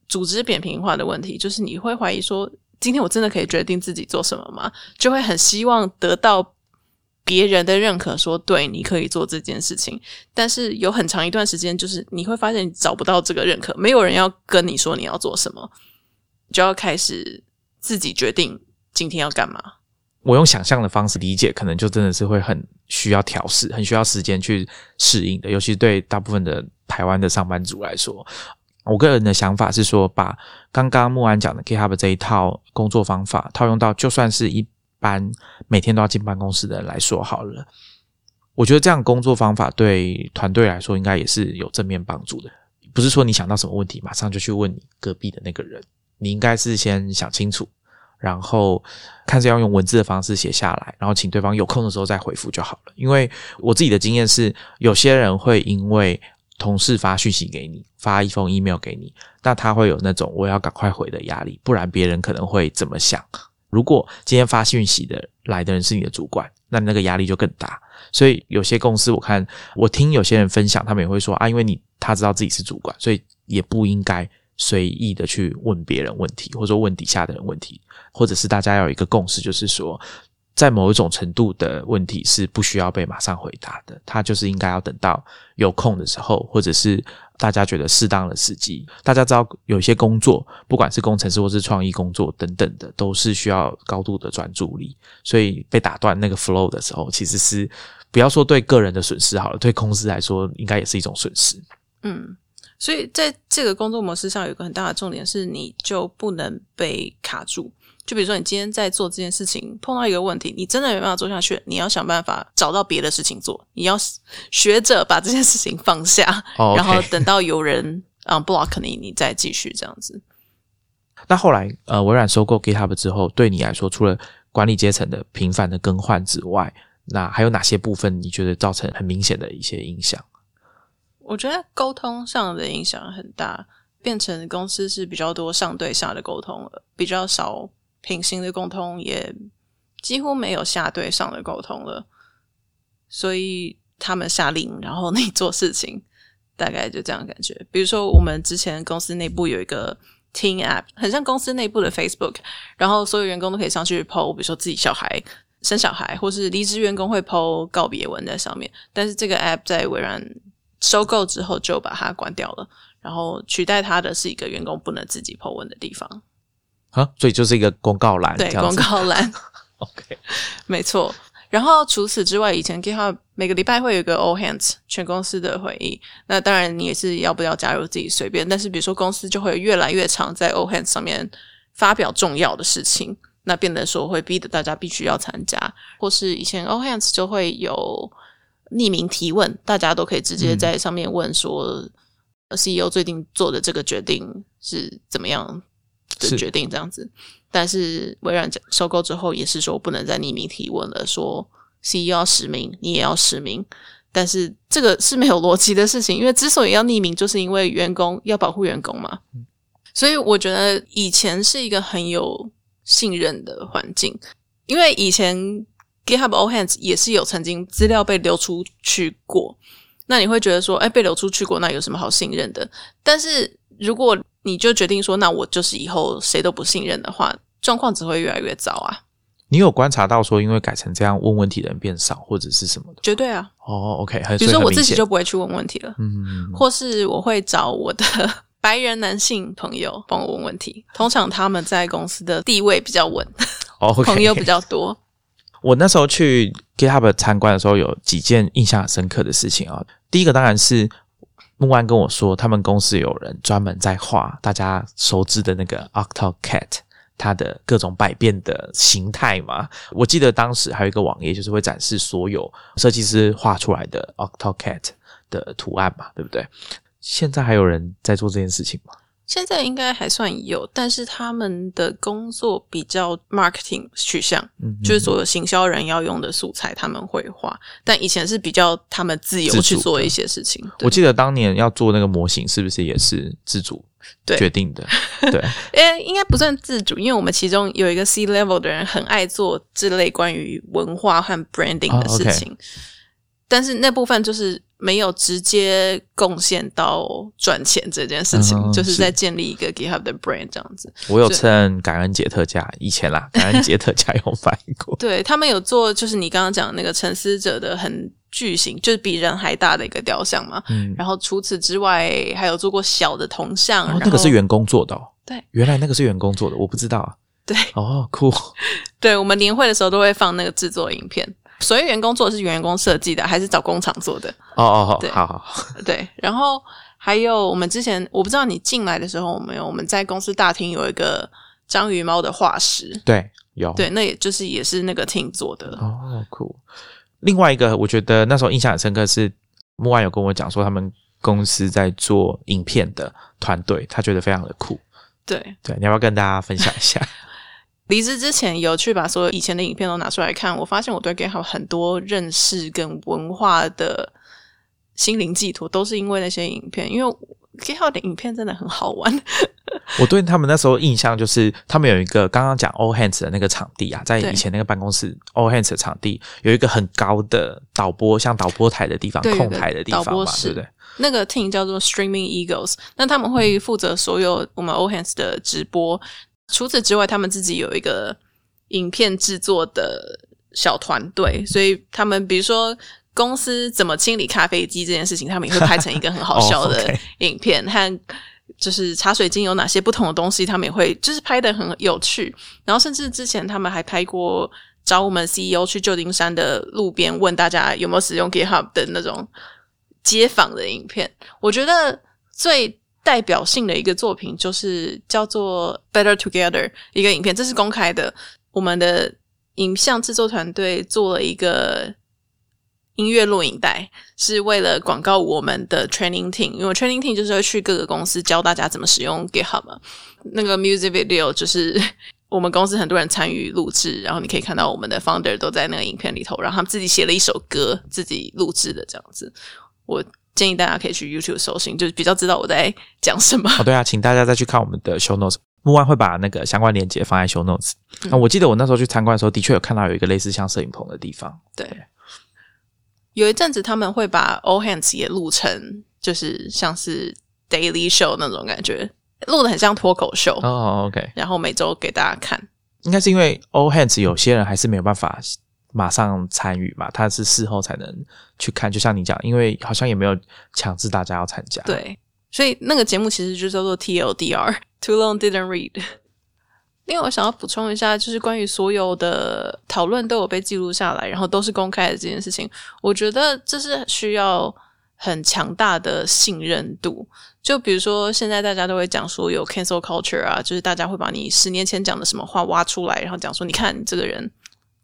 组织扁平化的问题，就是你会怀疑说。今天我真的可以决定自己做什么吗？就会很希望得到别人的认可，说对你可以做这件事情。但是有很长一段时间，就是你会发现你找不到这个认可，没有人要跟你说你要做什么，就要开始自己决定今天要干嘛。我用想象的方式理解，可能就真的是会很需要调试，很需要时间去适应的，尤其对大部分的台湾的上班族来说。我个人的想法是说，把刚刚木安讲的 GitHub 这一套工作方法套用到，就算是一般每天都要进办公室的人来说好了。我觉得这样工作方法对团队来说，应该也是有正面帮助的。不是说你想到什么问题，马上就去问你隔壁的那个人，你应该是先想清楚，然后看是要用文字的方式写下来，然后请对方有空的时候再回复就好了。因为我自己的经验是，有些人会因为同事发讯息给你，发一封 email 给你，那他会有那种我要赶快回的压力，不然别人可能会怎么想？如果今天发讯息的来的人是你的主管，那那个压力就更大。所以有些公司，我看我听有些人分享，他们也会说啊，因为你他知道自己是主管，所以也不应该随意的去问别人问题，或者说问底下的人问题，或者是大家要有一个共识，就是说。在某一种程度的问题是不需要被马上回答的，他就是应该要等到有空的时候，或者是大家觉得适当的时机。大家知道有一些工作，不管是工程师或是创意工作等等的，都是需要高度的专注力，所以被打断那个 flow 的时候，其实是不要说对个人的损失好了，对公司来说应该也是一种损失。嗯，所以在这个工作模式上，有个很大的重点是，你就不能被卡住。就比如说，你今天在做这件事情，碰到一个问题，你真的没办法做下去，你要想办法找到别的事情做。你要学着把这件事情放下，哦然后等到有人嗯 block 你，你再继续这样子。那后来，呃，微软收购 GitHub 之后，对你来说，除了管理阶层的频繁的更换之外，那还有哪些部分你觉得造成很明显的一些影响？我觉得沟通上的影响很大，变成公司是比较多上对下的沟通了，比较少平行的沟通，也几乎没有下对上的沟通了。所以他们下令，然后你做事情，大概就这样感觉。比如说，我们之前公司内部有一个 Team App，很像公司内部的 Facebook，然后所有员工都可以上去 PO，比如说自己小孩生小孩，或是离职员工会 PO 告别文在上面。但是这个 App 在微软收购之后就把它关掉了，然后取代它的是一个员工不能自己 PO 文的地方，啊，所以就是一个公告栏，对，这样子广告栏。OK，没错。然后除此之外，以前 GitHub 每个礼拜会有一个 All Hands 全公司的会议。那当然你也是要不要加入自己随便，但是比如说公司就会越来越常在 All Hands 上面发表重要的事情，那变得说会逼得大家必须要参加，或是以前 All Hands 就会有匿名提问，大家都可以直接在上面问说、呃 CEO 最近做的这个决定是怎么样的是决定这样子。但是微软收购之后，也是说不能再匿名提问了，说 CEO 要实名，你也要实名。但是这个是没有逻辑的事情，因为之所以要匿名，就是因为员工要保护员工嘛。所以我觉得以前是一个很有信任的环境，因为以前 GitHub All Hands 也是有曾经资料被流出去过，那你会觉得说，哎，被流出去过，那有什么好信任的？但是如果你就决定说，那我就是以后谁都不信任的话，状况只会越来越糟啊！你有观察到说，因为改成这样，问问题的人变少，或者是什么的？绝对啊！哦，OK，很比如说我自己就不会去问问题了，嗯，或是我会找我的白人男性朋友帮我问问题。通常他们在公司的地位比较稳，朋友比较多。我那时候去 GitHub 参观的时候，有几件印象很深刻的事情啊。第一个当然是木安跟我说，他们公司有人专门在画大家熟知的那个 Octocat，。它的各种百变的形态嘛，我记得当时还有一个网页，就是会展示所有设计师画出来的 Octocat 的图案嘛，对不对？现在还有人在做这件事情吗？现在应该还算有，但是他们的工作比较 marketing 取向，就是所有行销人要用的素材他们会画，但以前是比较他们自由去做一些事情。我记得当年要做那个模型，是不是也是自主决定的？对，诶，应该不算自主，因为我们其中有一个 C level 的人很爱做这类关于文化和 branding 的事情。但是那部分就是没有直接贡献到赚钱这件事情，就是在建立一个 GitHub 的 brand 这样子。我有趁感恩节特价以前啦，感恩节特价有买过。对他们有做，就是你刚刚讲那个沉思者的很巨型，就是比人还大的一个雕像嘛。嗯。然后除此之外，还有做过小的铜像。那个是员工做的。哦。对，原来那个是员工做的，我不知道啊。对。哦，酷。对我们年会的时候都会放那个制作影片。所以员工做的是员工设计的，还是找工厂做的？哦哦哦，好好对。然后还有我们之前，我不知道你进来的时候，我们有我们在公司大厅有一个章鱼猫的化石，对，有对，那也就是也是那个 team 做的哦，酷。另外一个，我觉得那时候印象很深刻是木安有跟我讲说，他们公司在做影片的团队，他觉得非常的酷。对对，你要不要跟大家分享一下？离职之前有去把所有以前的影片都拿出来看，我发现我对 GitHub 很多认识跟文化的心灵寄托，都是因为那些影片。因为 GitHub 的影片真的很好玩。我对他们那时候印象就是，他们有一个刚刚讲 All Hands 的那个场地啊，在以前那个办公室 All Hands 的场地有一个很高的导播，像导播台的地方、控台的地方嘛，对不对？那个 team 叫做 Streaming Eagles，那他们会负责所有我们 All Hands 的直播。除此之外，他们自己有一个影片制作的小团队，所以他们比如说公司怎么清理咖啡机这件事情，他们也会拍成一个很好 笑的影片，和就是茶水晶有哪些不同的东西，他们也会就是拍的很有趣。然后甚至之前他们还拍过找我们 CEO 去旧金山的路边问大家有没有使用 GitHub 的那种街访的影片，我觉得最。代表性的一个作品就是叫做《Better Together》一个影片，这是公开的。我们的影像制作团队做了一个音乐录影带，是为了广告我们的 Training Team，因为 Training Team 就是会去各个公司教大家怎么使用 GitHub 嘛。那个 Music Video 就是 我们公司很多人参与录制，然后你可以看到我们的 Founder 都在那个影片里头，然后他们自己写了一首歌，自己录制的这样子。我。建议大家可以去 YouTube 搜寻，就是比较知道我在讲什么。哦，对啊，请大家再去看我们的 Show Notes，木万会把那个相关链接放在 Show Notes。那我记得我那时候去参观的时候，的确有看到有一个类似像摄影棚的地方。对，有一阵子他们会把 All Hands 也录成，就是像是 Daily Show 那种感觉，录的很像脱口秀。哦，OK。然后每周给大家看，应该是因为 All Hands 有些人还是没有办法。马上参与嘛？他是事后才能去看，就像你讲，因为好像也没有强制大家要参加。对，所以那个节目其实就叫做 TLDR，Too Long Didn't Read。另外，我想要补充一下，就是关于所有的讨论都有被记录下来，然后都是公开的这件事情，我觉得这是需要很强大的信任度。就比如说，现在大家都会讲说有 cancel culture 啊，就是大家会把你十年前讲的什么话挖出来，然后讲说，你看你这个人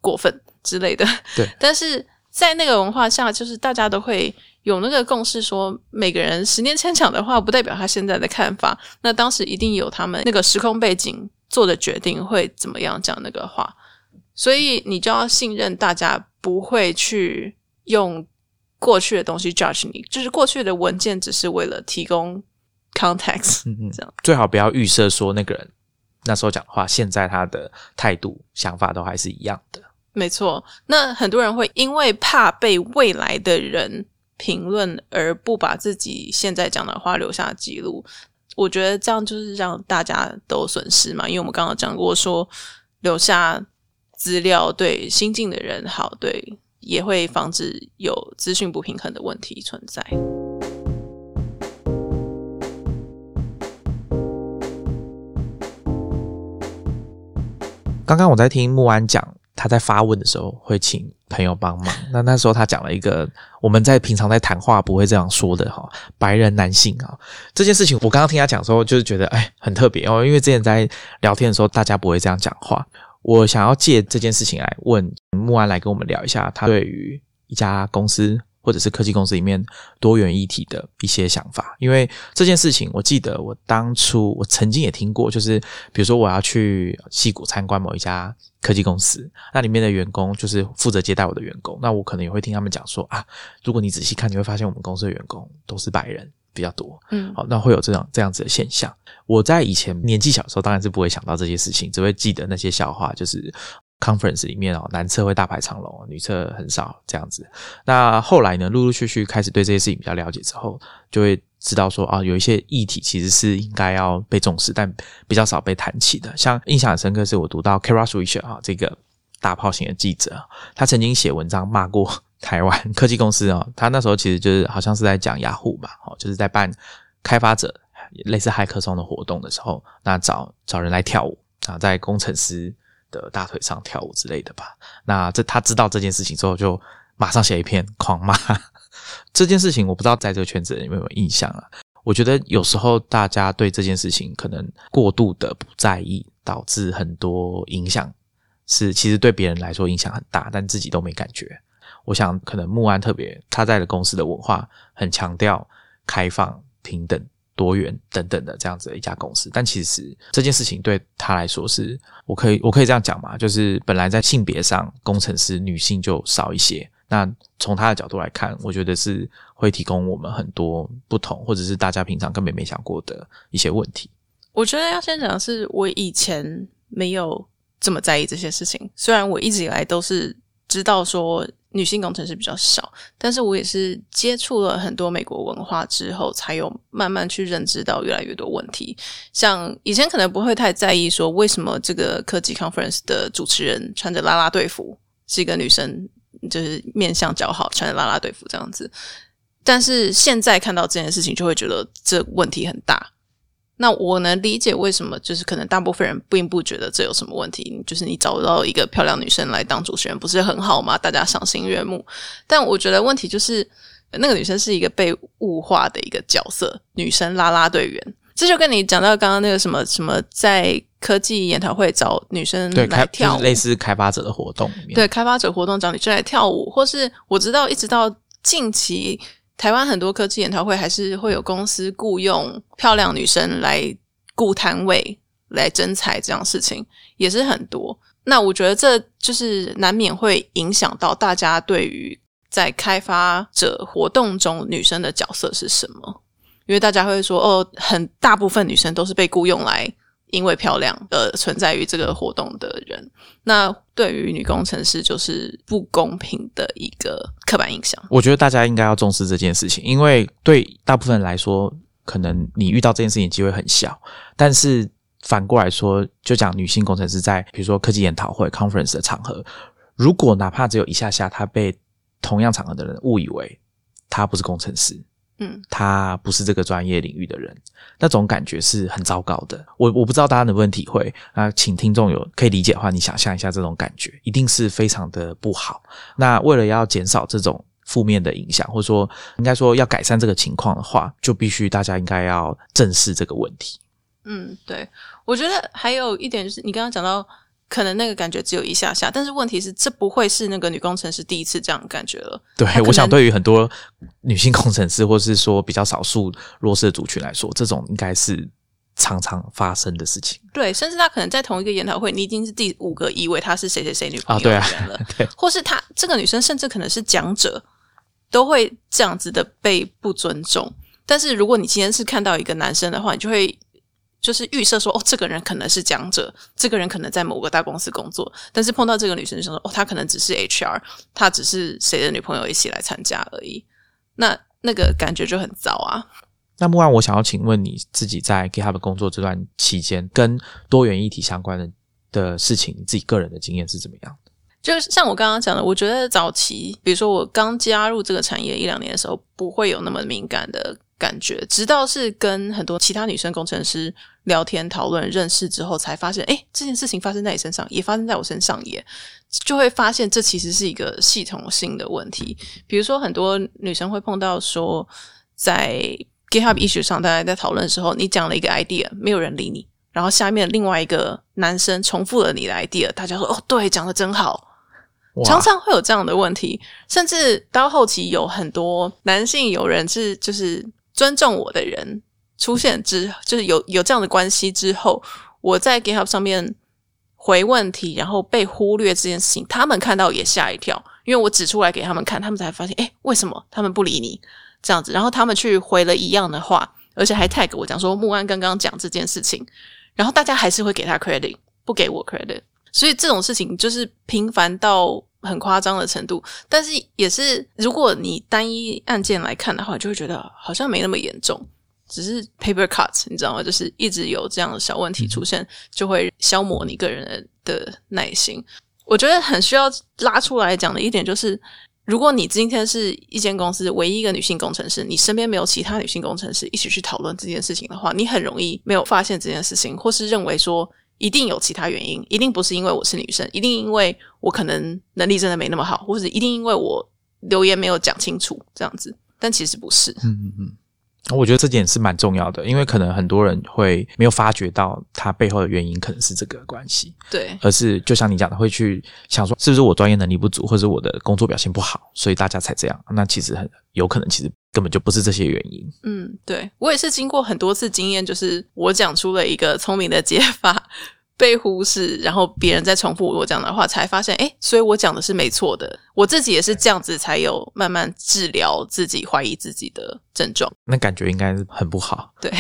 过分。之类的，对，但是在那个文化下，就是大家都会有那个共识，说每个人十年前讲的话，不代表他现在的看法。那当时一定有他们那个时空背景做的决定会怎么样讲那个话，所以你就要信任大家不会去用过去的东西 judge 你，就是过去的文件只是为了提供 context，这样。最好不要预设说那个人那时候讲的话，现在他的态度想法都还是一样的。没错，那很多人会因为怕被未来的人评论而不把自己现在讲的话留下记录。我觉得这样就是让大家都损失嘛，因为我们刚刚讲过，说留下资料对新进的人好，对也会防止有资讯不平衡的问题存在。刚刚我在听木安讲。他在发问的时候会请朋友帮忙。那那时候他讲了一个我们在平常在谈话不会这样说的哈，白人男性啊这件事情，我刚刚听他讲说，就是觉得哎很特别哦，因为之前在聊天的时候大家不会这样讲话。我想要借这件事情来问木安来跟我们聊一下，他对于一家公司。或者是科技公司里面多元议题的一些想法，因为这件事情，我记得我当初我曾经也听过，就是比如说我要去溪谷参观某一家科技公司，那里面的员工就是负责接待我的员工，那我可能也会听他们讲说啊，如果你仔细看，你会发现我们公司的员工都是白人比较多，嗯，好，那会有这样这样子的现象。我在以前年纪小的时候，当然是不会想到这些事情，只会记得那些笑话，就是。conference 里面哦，男厕会大排长龙，女厕很少这样子。那后来呢，陆陆续续开始对这些事情比较了解之后，就会知道说啊，有一些议题其实是应该要被重视，但比较少被谈起的。像印象很深刻，是我读到 Kara Swisher 啊，这个大炮型的记者，他曾经写文章骂过 台湾科技公司啊。他那时候其实就是好像是在讲雅虎吧，哦，就是在办开发者类似骇客松的活动的时候，那找找人来跳舞啊，在工程师。的大腿上跳舞之类的吧。那这他知道这件事情之后，就马上写一篇狂骂这件事情。我不知道在这个圈子有没有印象啊？我觉得有时候大家对这件事情可能过度的不在意，导致很多影响是其实对别人来说影响很大，但自己都没感觉。我想可能木安特别他在的公司的文化很强调开放平等。多元等等的这样子的一家公司，但其实这件事情对他来说是，我可以我可以这样讲嘛，就是本来在性别上，工程师女性就少一些。那从他的角度来看，我觉得是会提供我们很多不同，或者是大家平常根本没想过的一些问题。我觉得要先讲的是，我以前没有这么在意这些事情，虽然我一直以来都是知道说。女性工程师比较少，但是我也是接触了很多美国文化之后，才有慢慢去认知到越来越多问题。像以前可能不会太在意说为什么这个科技 conference 的主持人穿着拉拉队服是一个女生，就是面相较好穿着拉拉队服这样子。但是现在看到这件事情，就会觉得这问题很大。那我能理解为什么，就是可能大部分人并不觉得这有什么问题，就是你找到一个漂亮女生来当主持人，不是很好吗？大家赏心悦目。但我觉得问题就是，那个女生是一个被物化的一个角色，女生拉拉队员。这就跟你讲到刚刚那个什么什么，在科技研讨会找女生来跳，类似开发者的活动，对开发者活动找女生来跳舞，或是我知道一直到近期。台湾很多科技研讨会还是会有公司雇佣漂亮女生来雇摊位来征才，这样事情也是很多。那我觉得这就是难免会影响到大家对于在开发者活动中女生的角色是什么，因为大家会说哦，很大部分女生都是被雇佣来。因为漂亮而存在于这个活动的人，那对于女工程师就是不公平的一个刻板印象。我觉得大家应该要重视这件事情，因为对大部分人来说，可能你遇到这件事情机会很小。但是反过来说，就讲女性工程师在比如说科技研讨会 （conference） 的场合，如果哪怕只有一下下，她被同样场合的人误以为她不是工程师。嗯，他不是这个专业领域的人，那种感觉是很糟糕的。我我不知道大家能不能体会啊，请听众有可以理解的话，你想象一下这种感觉，一定是非常的不好。那为了要减少这种负面的影响，或者说应该说要改善这个情况的话，就必须大家应该要正视这个问题。嗯，对，我觉得还有一点就是你刚刚讲到。可能那个感觉只有一下下，但是问题是，这不会是那个女工程师第一次这样感觉了。对，我想对于很多女性工程师，或是说比较少数弱势的族群来说，这种应该是常常发生的事情。对，甚至他可能在同一个研讨会，你已经是第五个以为他是谁谁谁女朋友的人了，对，或是他这个女生甚至可能是讲者，都会这样子的被不尊重。但是如果你今天是看到一个男生的话，你就会。就是预设说，哦，这个人可能是讲者，这个人可能在某个大公司工作，但是碰到这个女生就说，哦，她可能只是 HR，她只是谁的女朋友一起来参加而已，那那个感觉就很糟啊。那木安，我想要请问你自己在 GitHub 工作这段期间，跟多元议题相关的的事情，你自己个人的经验是怎么样的？就像我刚刚讲的，我觉得早期，比如说我刚加入这个产业一两年的时候，不会有那么敏感的感觉，直到是跟很多其他女生工程师聊天讨论、认识之后，才发现，哎，这件事情发生在你身上，也发生在我身上，也就会发现这其实是一个系统性的问题。比如说，很多女生会碰到说，在 GitHub 会议上，大家在讨论的时候，你讲了一个 idea，没有人理你，然后下面另外一个男生重复了你的 idea，大家说，哦，对，讲的真好。常常会有这样的问题，甚至到后期有很多男性友人是就是尊重我的人出现之，就是有有这样的关系之后，我在 GitHub 上面回问题，然后被忽略这件事情，他们看到也吓一跳，因为我指出来给他们看，他们才发现，哎，为什么他们不理你这样子？然后他们去回了一样的话，而且还 tag 我讲说木安刚刚讲这件事情，然后大家还是会给他 credit，不给我 credit。所以这种事情就是频繁到很夸张的程度，但是也是如果你单一案件来看的话，就会觉得好像没那么严重，只是 paper cuts，你知道吗？就是一直有这样的小问题出现，就会消磨你个人的的耐心。我觉得很需要拉出来讲的一点就是，如果你今天是一间公司唯一一个女性工程师，你身边没有其他女性工程师一起去讨论这件事情的话，你很容易没有发现这件事情，或是认为说。一定有其他原因，一定不是因为我是女生，一定因为我可能能力真的没那么好，或者一定因为我留言没有讲清楚这样子，但其实不是。嗯嗯嗯，我觉得这点是蛮重要的，因为可能很多人会没有发觉到他背后的原因可能是这个关系，对，而是就像你讲的，会去想说是不是我专业能力不足，或者我的工作表现不好，所以大家才这样。那其实很有可能，其实根本就不是这些原因。嗯，对我也是经过很多次经验，就是我讲出了一个聪明的解法。被忽视，然后别人再重复我讲的话，才发现，哎，所以我讲的是没错的。我自己也是这样子，才有慢慢治疗自己怀疑自己的症状。那感觉应该是很不好。对。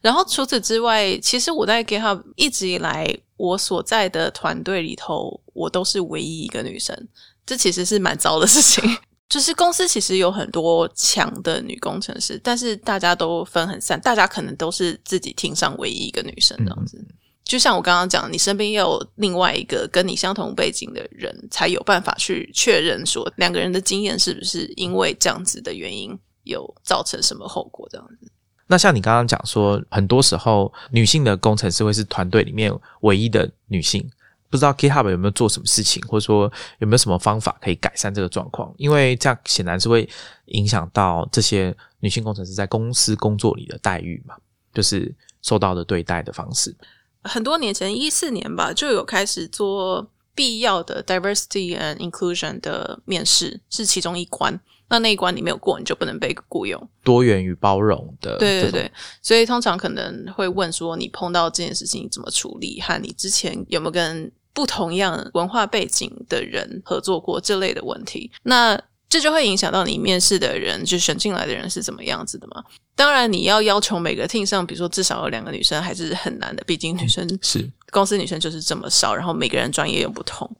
然后除此之外，其实我在 GitHub 一直以来，我所在的团队里头，我都是唯一一个女生。这其实是蛮糟的事情。就是公司其实有很多强的女工程师，但是大家都分很散，大家可能都是自己厅上唯一一个女生这样子。就像我刚刚讲，你身边要有另外一个跟你相同背景的人，才有办法去确认说两个人的经验是不是因为这样子的原因有造成什么后果这样子。那像你刚刚讲说，很多时候女性的工程师会是团队里面唯一的女性，不知道 GitHub 有没有做什么事情，或者说有没有什么方法可以改善这个状况？因为这样显然是会影响到这些女性工程师在公司工作里的待遇嘛，就是受到的对待的方式。很多年前，一四年吧，就有开始做必要的 diversity and inclusion 的面试，是其中一关。那那一关你没有过，你就不能被雇佣。多元与包容的，对对对。所以通常可能会问说，你碰到这件事情怎么处理？和你之前有没有跟不同样文化背景的人合作过这类的问题？那这就会影响到你面试的人，就选进来的人是怎么样子的嘛？当然，你要要求每个 team 上，比如说至少有两个女生，还是很难的。毕竟女生是公司女生就是这么少，然后每个人专业又不同。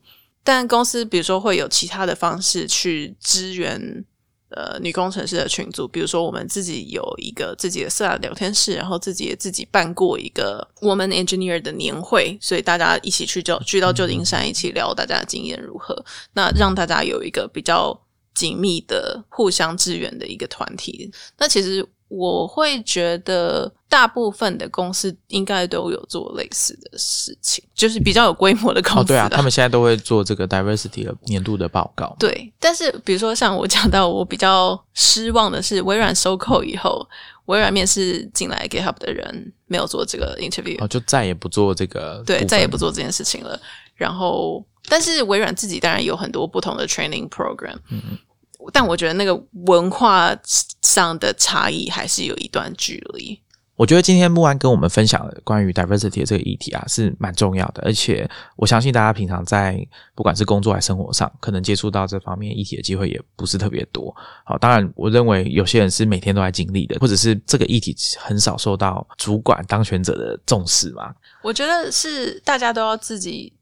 但公司比如说会有其他的方式去支援呃女工程师的群组，比如说我们自己有一个自己的私聊天室，然后自己也自己办过一个 woman engineer 的年会，所以大家一起去就聚到旧金山，一起聊大家的经验如何，那让大家有一个比较。紧密的互相支援的一个团体，那其实我会觉得大部分的公司应该都有做类似的事情，就是比较有规模的公司。哦，对啊，他们现在都会做这个 diversity 的年度的报告。对，但是比如说像我讲到，我比较失望的是，微软收购以后，微软面试进来 GitHub 的人没有做这个 interview，哦，就再也不做这个，对，再也不做这件事情了。然后。但是微软自己当然有很多不同的 training program，嗯，但我觉得那个文化上的差异还是有一段距离。我觉得今天木安跟我们分享的关于 diversity 的这个议题啊，是蛮重要的，而且我相信大家平常在不管是工作还是生活上，可能接触到这方面议题的机会也不是特别多。好，当然我认为有些人是每天都在经历的，或者是这个议题很少受到主管当权者的重视嘛。我觉得是大家都要自己。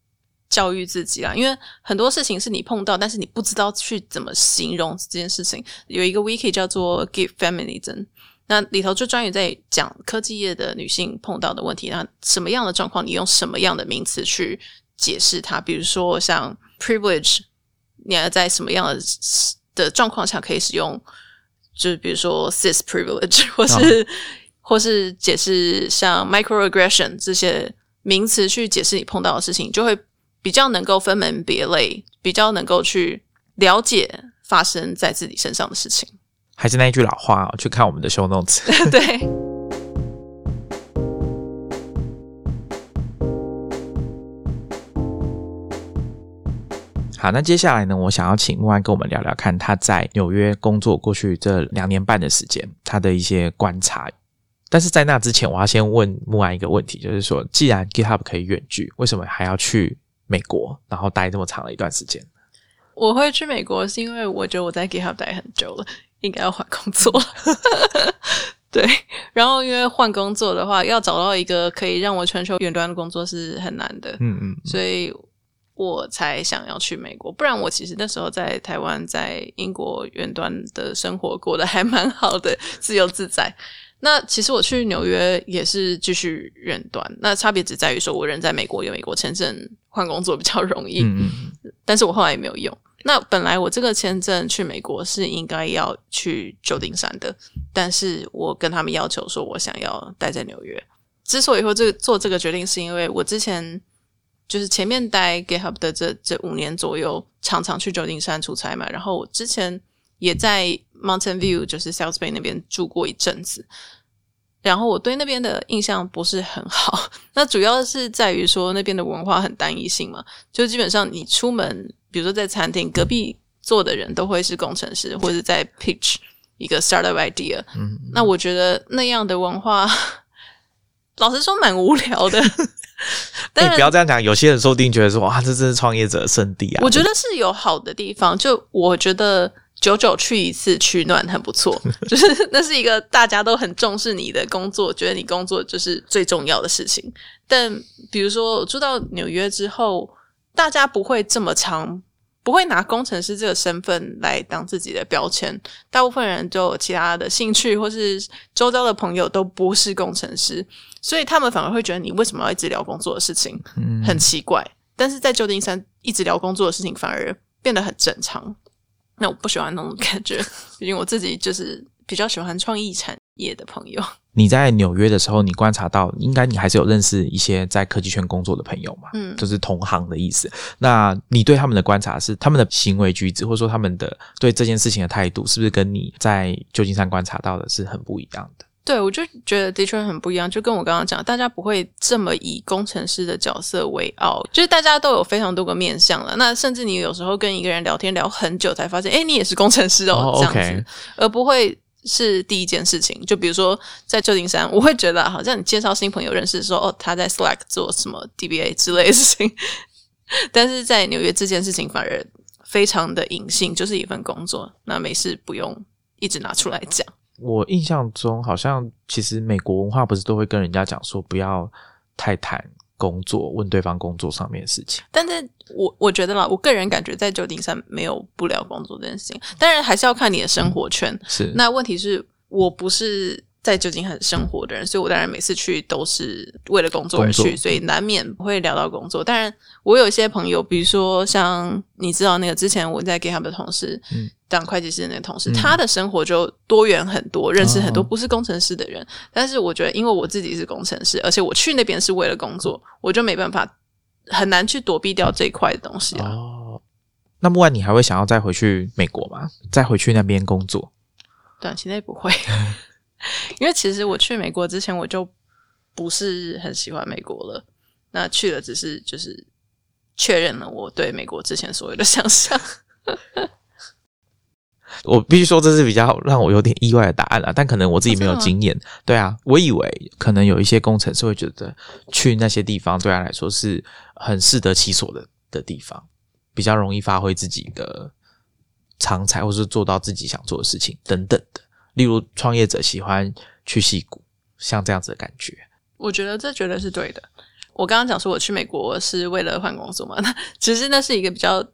教育自己啦，因为很多事情是你碰到，但是你不知道去怎么形容这件事情。有一个 wiki 叫做 Give Feminism，那里头就专于在讲科技业的女性碰到的问题，那什么样的状况，你用什么样的名词去解释它？比如说像 privilege，你要在什么样的的状况下可以使用，就是比如说 cis privilege，或是、或是解释像 microaggression 这些名词去解释你碰到的事情，就会比较能够分门别类，比较能够去了解发生在自己身上的事情。还是那一句老话、哦，去看我们的 show notes。对。好，那接下来呢，我想要请木安跟我们聊聊看他在纽约工作过去这两年半的时间，他的一些观察。但是在那之前，我要先问木安一个问题，就是说，既然 GitHub 可以远距，为什么还要去美国，然后待这么长的一段时间？我会去美国是因为我觉得我在 GitHub 待很久了，应该要换工作了。对，然后因为换工作的话，要找到一个可以让我全球远端的工作是很难的。嗯嗯，所以我才想要去美国。不然我其实那时候在台湾、在英国远端的生活过得还蛮好的，自由自在。那其实我去纽约也是继续远端，那差别只在于说我人在美国有美国签证，换工作比较容易。嗯嗯但是我后来也没有用。那本来我这个签证去美国是应该要去旧金山的，但是我跟他们要求说我想要待在纽约。之所以会这个做这个决定，是因为我之前就是前面待 GitHub 的这这五年左右，常常去旧金山出差嘛。然后我之前也在 Mountain View，就是 South Bay 那边住过一阵子。然后我对那边的印象不是很好，那主要是在于说那边的文化很单一性嘛，就基本上你出门，比如说在餐厅隔壁坐的人都会是工程师，或者在 pitch 一个 startup idea。嗯，那我觉得那样的文化，老实说蛮无聊的。你、当然不要这样讲，有些人说不定觉得说，哇，这真是创业者的圣地啊！我觉得是有好的地方，就我觉得久久去一次取暖很不错，就是那是一个大家都很重视你的工作，觉得你工作就是最重要的事情。但比如说我住到纽约之后，大家不会这么长，不会拿工程师这个身份来当自己的标签，大部分人就有其他的兴趣，或是周遭的朋友都不是工程师，所以他们反而会觉得你为什么要一直聊工作的事情，嗯很奇怪。但是在旧金山一直聊工作的事情，反而变得很正常。那我不喜欢那种感觉，毕竟我自己就是比较喜欢创意产业的朋友。你在纽约的时候，你观察到，应该你还是有认识一些在科技圈工作的朋友嘛？嗯就是同行的意思。那你对他们的观察是，他们的行为举止，或者说他们的对这件事情的态度，是不是跟你在旧金山观察到的是很不一样的？对，我就觉得的确很不一样，就跟我刚刚讲，大家不会这么以工程师的角色为傲，就是大家都有非常多个面向了。那甚至你有时候跟一个人聊天聊很久，才发现，哎，你也是工程师哦，哦这样子而不会是第一件事情。就比如说在旧金山，我会觉得好像你介绍新朋友认识说，哦，他在 Slack 做什么 DBA 之类的事情，但是在纽约这件事情反而非常的隐性，就是一份工作，那没事不用一直拿出来讲。我印象中，好像其实美国文化不是都会跟人家讲说，不要太谈工作，问对方工作上面的事情。但是我我觉得啦，我个人感觉在旧金山没有不聊工作这件事情，当然还是要看你的生活圈。是，那问题是我不是在旧金山生活的人，所以我当然每次去都是为了工作而去，所以难免会聊到工作。当然，我有一些朋友，比如说像你知道那个之前我在给他们的同事，嗯当会计师的那个同事，嗯他的生活就多元很多，认识很多哦不是工程师的人。但是我觉得，因为我自己是工程师，而且我去那边是为了工作，我就没办法很难去躲避掉这一块的东西啊。哦，那木安，你还会想要再回去美国吗？再回去那边工作？短期内不会，因为其实我去美国之前我就不是很喜欢美国了。那去了只是就是确认了我对美国之前所有的想象。我必须说，这是比较让我有点意外的答案了，但可能我自己没有经验。对啊，我以为可能有一些工程师会觉得去那些地方对他来说是很适得其所的的地方，比较容易发挥自己的长才，或是做到自己想做的事情等等的。例如，创业者喜欢去戏谷，像这样子的感觉。我觉得这绝对是对的。我刚刚讲说我去美国是为了换工作嘛，那其实那是一个比较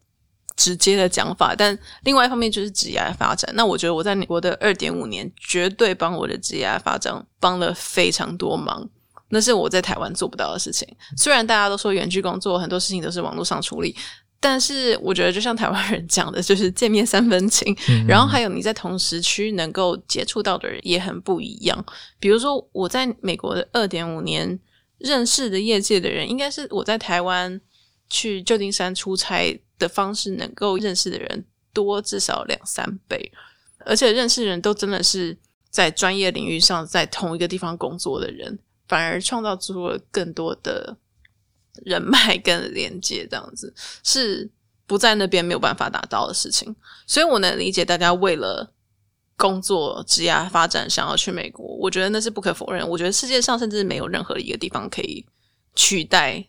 直接的讲法，但另外一方面就是职业发展。那我觉得我在美国的二点五年，绝对帮我的职业发展帮了非常多忙。那是我在台湾做不到的事情。虽然大家都说远距工作很多事情都是网络上处理，但是我觉得，就像台湾人讲的，就是见面三分情。然后还有你在同时区能够接触到的人也很不一样。比如说，我在美国的二点五年认识的业界的人，应该是我在台湾去旧金山出差的方式能够认识的人多至少两三倍。而且认识人都真的是在专业领域上在同一个地方工作的人，反而创造出了更多的。人脉跟连接这样子是不在那边没有办法达到的事情，所以我能理解大家为了工作、职业发展想要去美国，我觉得那是不可否认。我觉得世界上甚至没有任何一个地方可以取代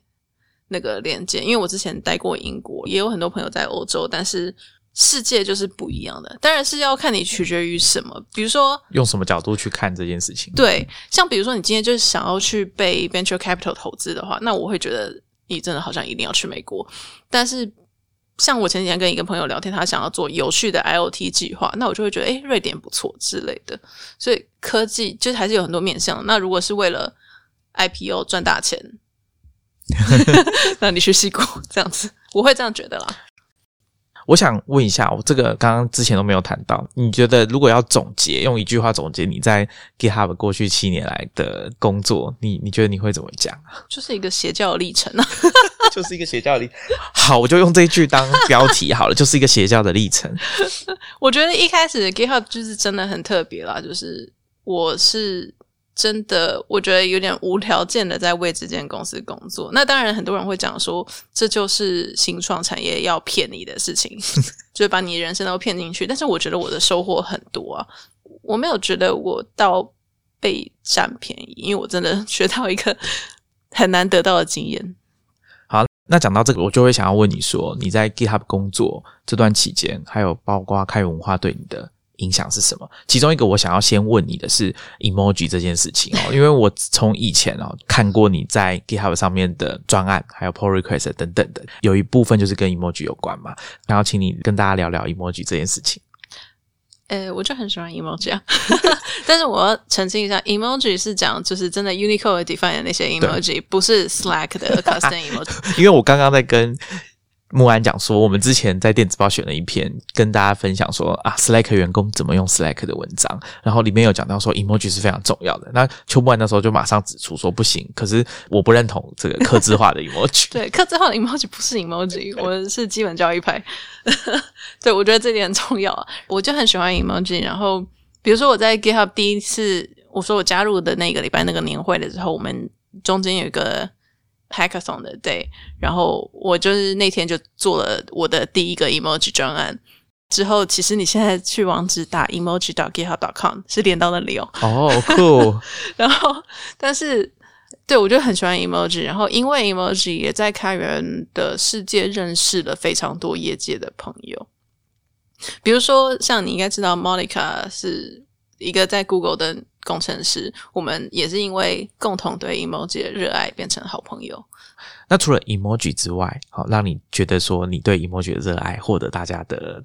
那个链接，因为我之前待过英国，也有很多朋友在欧洲，但是。世界就是不一样的，当然是要看你取决于什么。比如说，用什么角度去看这件事情？对，像比如说，你今天就是想要去被 venture capital 投资的话，那我会觉得你真的好像一定要去美国。但是，像我前几天跟一个朋友聊天，他想要做有序的 IOT 计划，那我就会觉得，哎，瑞典不错之类的。所以，科技就是还是有很多面向。那如果是为了 IPO 赚大钱，那你去西谷这样子，我会这样觉得啦。我想问一下，我这个刚刚之前都没有谈到，你觉得如果要总结，用一句话总结你在 GitHub 过去七年来的工作，你你觉得你会怎么讲？就是一个邪教的历程啊，就是一个邪教历。好，我就用这一句当标题好了，就是一个邪教的历程。我觉得一开始 GitHub 就是真的很特别啦，就是我是。真的，我觉得有点无条件的在为这间公司工作。那当然，很多人会讲说，这就是新创产业要骗你的事情，就是把你人生都骗进去。但是，我觉得我的收获很多啊，我没有觉得我到被占便宜，因为我真的学到一个很难得到的经验。好，那讲到这个，我就会想要问你说，你在 GitHub 工作这段期间，还有包括开文化对你的。影响是什么？其中一个我想要先问你的是 emoji 这件事情哦，因为我从以前哦看过你在 GitHub 上面的专案，还有 pull request 等等的，有一部分就是跟 emoji 有关嘛。然后请你跟大家聊聊 emoji 这件事情。呃，我就很喜欢 emoji 啊，但是我要澄清一下，emoji 是讲就是真的 Unicode define 的那些 emoji，不是 Slack 的 custom emoji。因为我刚刚在跟。木安讲说，我们之前在电子报选了一篇，跟大家分享说啊，Slack 员工怎么用 Slack 的文章，然后里面有讲到说，emoji 是非常重要的。那邱木安那时候就马上指出说，不行，可是我不认同这个刻字化的 emoji。对，刻字化的 emoji 不是 emoji，我是基本教育派。对，我觉得这点很重要啊，我就很喜欢 emoji。然后，比如说我在 GitHub 第一次我说我加入的那个礼拜那个年会的时候，我们中间有一个。Hackathon 的 day，然后我就是那天就做了我的第一个 emoji 专案。之后，其实你现在去网址打 emoji dot github dot com 是连到那里哦。哦，cool。然后，但是对我就很喜欢 emoji。然后，因为 emoji 也在开源的世界认识了非常多业界的朋友。比如说，像你应该知道，Monica 是一个在 Google 的。工程师，我们也是因为共同对 emoji 的热爱变成好朋友。那除了 emoji 之外，好让你觉得说你对 emoji 的热爱获得大家的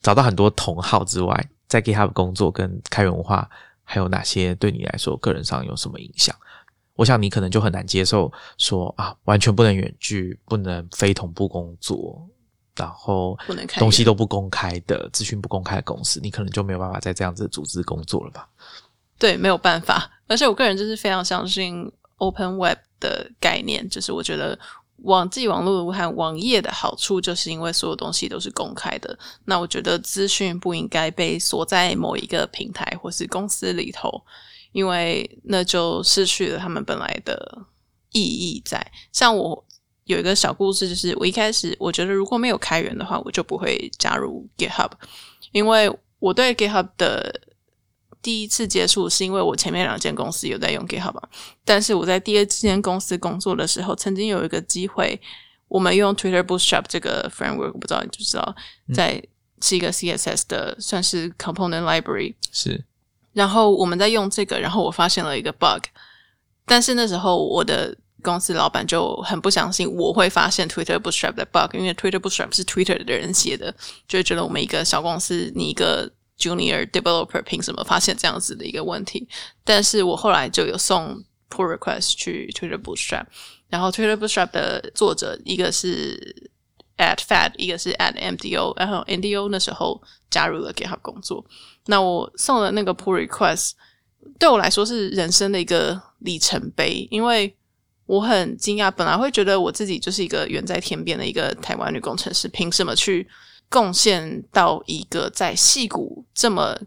找到很多同好之外，在 GitHub 工作跟开源文化还有哪些对你来说个人上有什么影响？我想你可能就很难接受说啊，完全不能远距，不能非同步工作，然后不能东西都不公开的资讯不公开的公司，你可能就没有办法在这样子的组织工作了吧？对，没有办法。而且我个人就是非常相信 Open Web 的概念，就是我觉得网际网络和网页的好处，就是因为所有东西都是公开的。那我觉得资讯不应该被锁在某一个平台或是公司里头，因为那就失去了他们本来的意义在。像我有一个小故事，就是我一开始我觉得如果没有开源的话，我就不会加入 GitHub，因为我对 GitHub 的。第一次接触是因为我前面两间公司有在用 GitHub，但是我在第二间公司工作的时候，曾经有一个机会，我们用 Twitter Bootstrap 这个 framework，我不知道你知不知道，在是一个 CSS 的算是 component library，是。然后我们在用这个，然后我发现了一个 bug，但是那时候我的公司老板就很不相信我会发现 Twitter Bootstrap 的 bug，因为 Twitter Bootstrap 是 Twitter 的人写的，就觉得我们一个小公司，你一个。Junior developer 凭什么发现这样子的一个问题？但是我后来就有送 pull request 去 Twitter Bootstrap，然后 Twitter Bootstrap 的作者一个是 at Fat，一个是 at MDO，然后 MDO 那时候加入了 GitHub 工作。那我送的那个 pull request 对我来说是人生的一个里程碑，因为我很惊讶，本来会觉得我自己就是一个远在天边的一个台湾女工程师，凭什么去贡献到一个在戏谷这么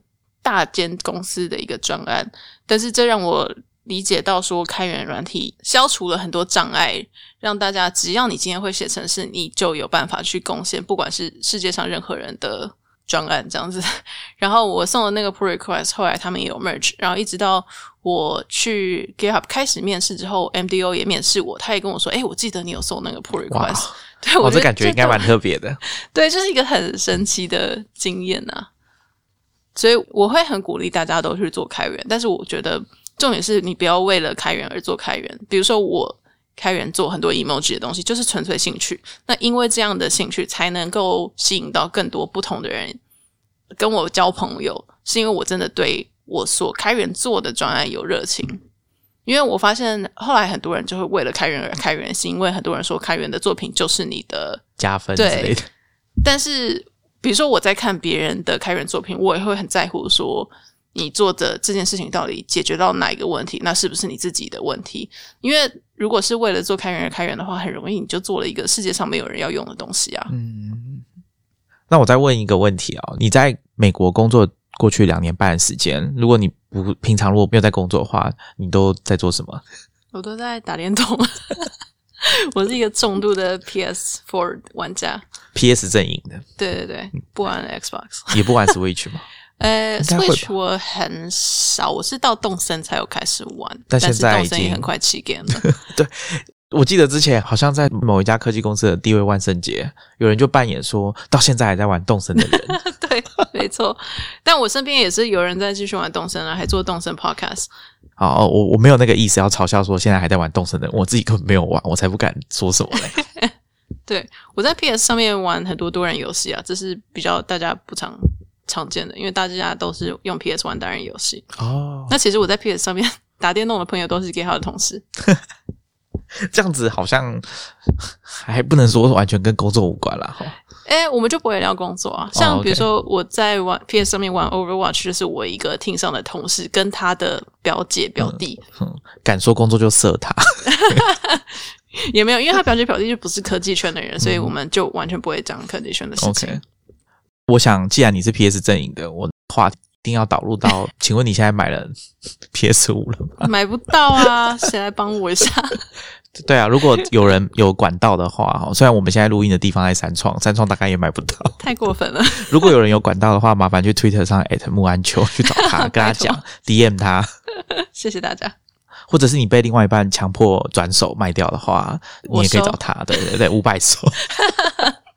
大间公司的一个专案？但是这让我理解到，说开源软体消除了很多障碍，让大家只要你今天会写程式，你就有办法去贡献，不管是世界上任何人的专案这样子。然后我送的那个 pull request，后来他们也有 merge，然后一直到我去 GitHub 开始面试之后，MDO 也面试我，他也跟我说：“哎，我记得你有送那个 pull request。”对我这感觉应该蛮特别的。对，就是一个很神奇的经验呐。所以我会很鼓励大家都去做开源，但是我觉得。重点是你不要为了开源而做开源。比如说，我开源做很多 emoji 的东西，就是纯粹兴趣。那因为这样的兴趣，才能够吸引到更多不同的人跟我交朋友。是因为我真的对我所开源做的专案有热情。因为我发现后来很多人就会为了开源而开源，是因为很多人说开源的作品就是你的加分之类的。但是，比如说我在看别人的开源作品，我也会很在乎说。你做的这件事情到底解决到哪一个问题？那是不是你自己的问题？因为如果是为了做开源而开源的话，很容易你就做了一个世界上没有人要用的东西啊。嗯，那我再问一个问题啊，你在美国工作过去两年半的时间，如果你不平常如果没有在工作的话，你都在做什么？我都在打电动。我是一个重度的 PS Four 玩家，PS 阵营的。对对对，不玩 Xbox，也不玩 Switch 吗？呃，Switch 我很少，我是到动森才有开始玩，但现在已经很快起 game 了。对，我记得之前好像在某一家科技公司的地位万圣节，有人就扮演说到现在还在玩动森的人。对，没错。但我身边也是有人在继续玩动森啊，还做动森 podcast。好，我我没有那个意思要嘲笑说现在还在玩动森的人，我自己根本没有玩，我才不敢说什么嘞。对，我在 PS 上面玩很多多人游戏啊，这是比较大家不常。常见的，因为大家都是用 PS 玩单人游戏哦。那其实我在 PS 上面 打电动的朋友都是 GitHub 的同事，这样子好像还不能说完全跟工作无关了哈。哎，我们就不会聊工作啊。像比如说我在玩 PS 上面玩 Overwatch，就是我一个 team 上的同事跟他的表姐表弟，敢说工作就色他，也没有，因为他表姐表弟就不是科技圈的人，所以我们就完全不会讲科技圈的事情。我想，既然你是 PS 阵营的，我话一定要导入到。请问你现在买了 PS 五了吗？买不到啊，谁来帮我一下？对啊，如果有人有管道的话，虽然我们现在录音的地方在三创，三创大概也买不到，太过分了。如果有人有管道的话，麻烦去 Twitter 上木安秋去找他，跟他讲 DM 他。谢谢大家。或者是你被另外一半强迫转手卖掉的话，你也可以找他。对对对，五百手。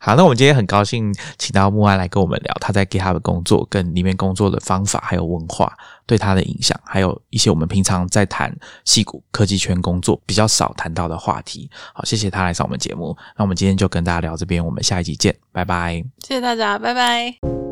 好，那我们今天很高兴请到木安来跟我们聊他在 GitHub 的工作，跟里面工作的方法，还有文化对他的影响，还有一些我们平常在谈戏骨科技圈工作比较少谈到的话题。好，谢谢他来上我们节目。那我们今天就跟大家聊这边，我们下一集见，拜拜。谢谢大家，拜拜。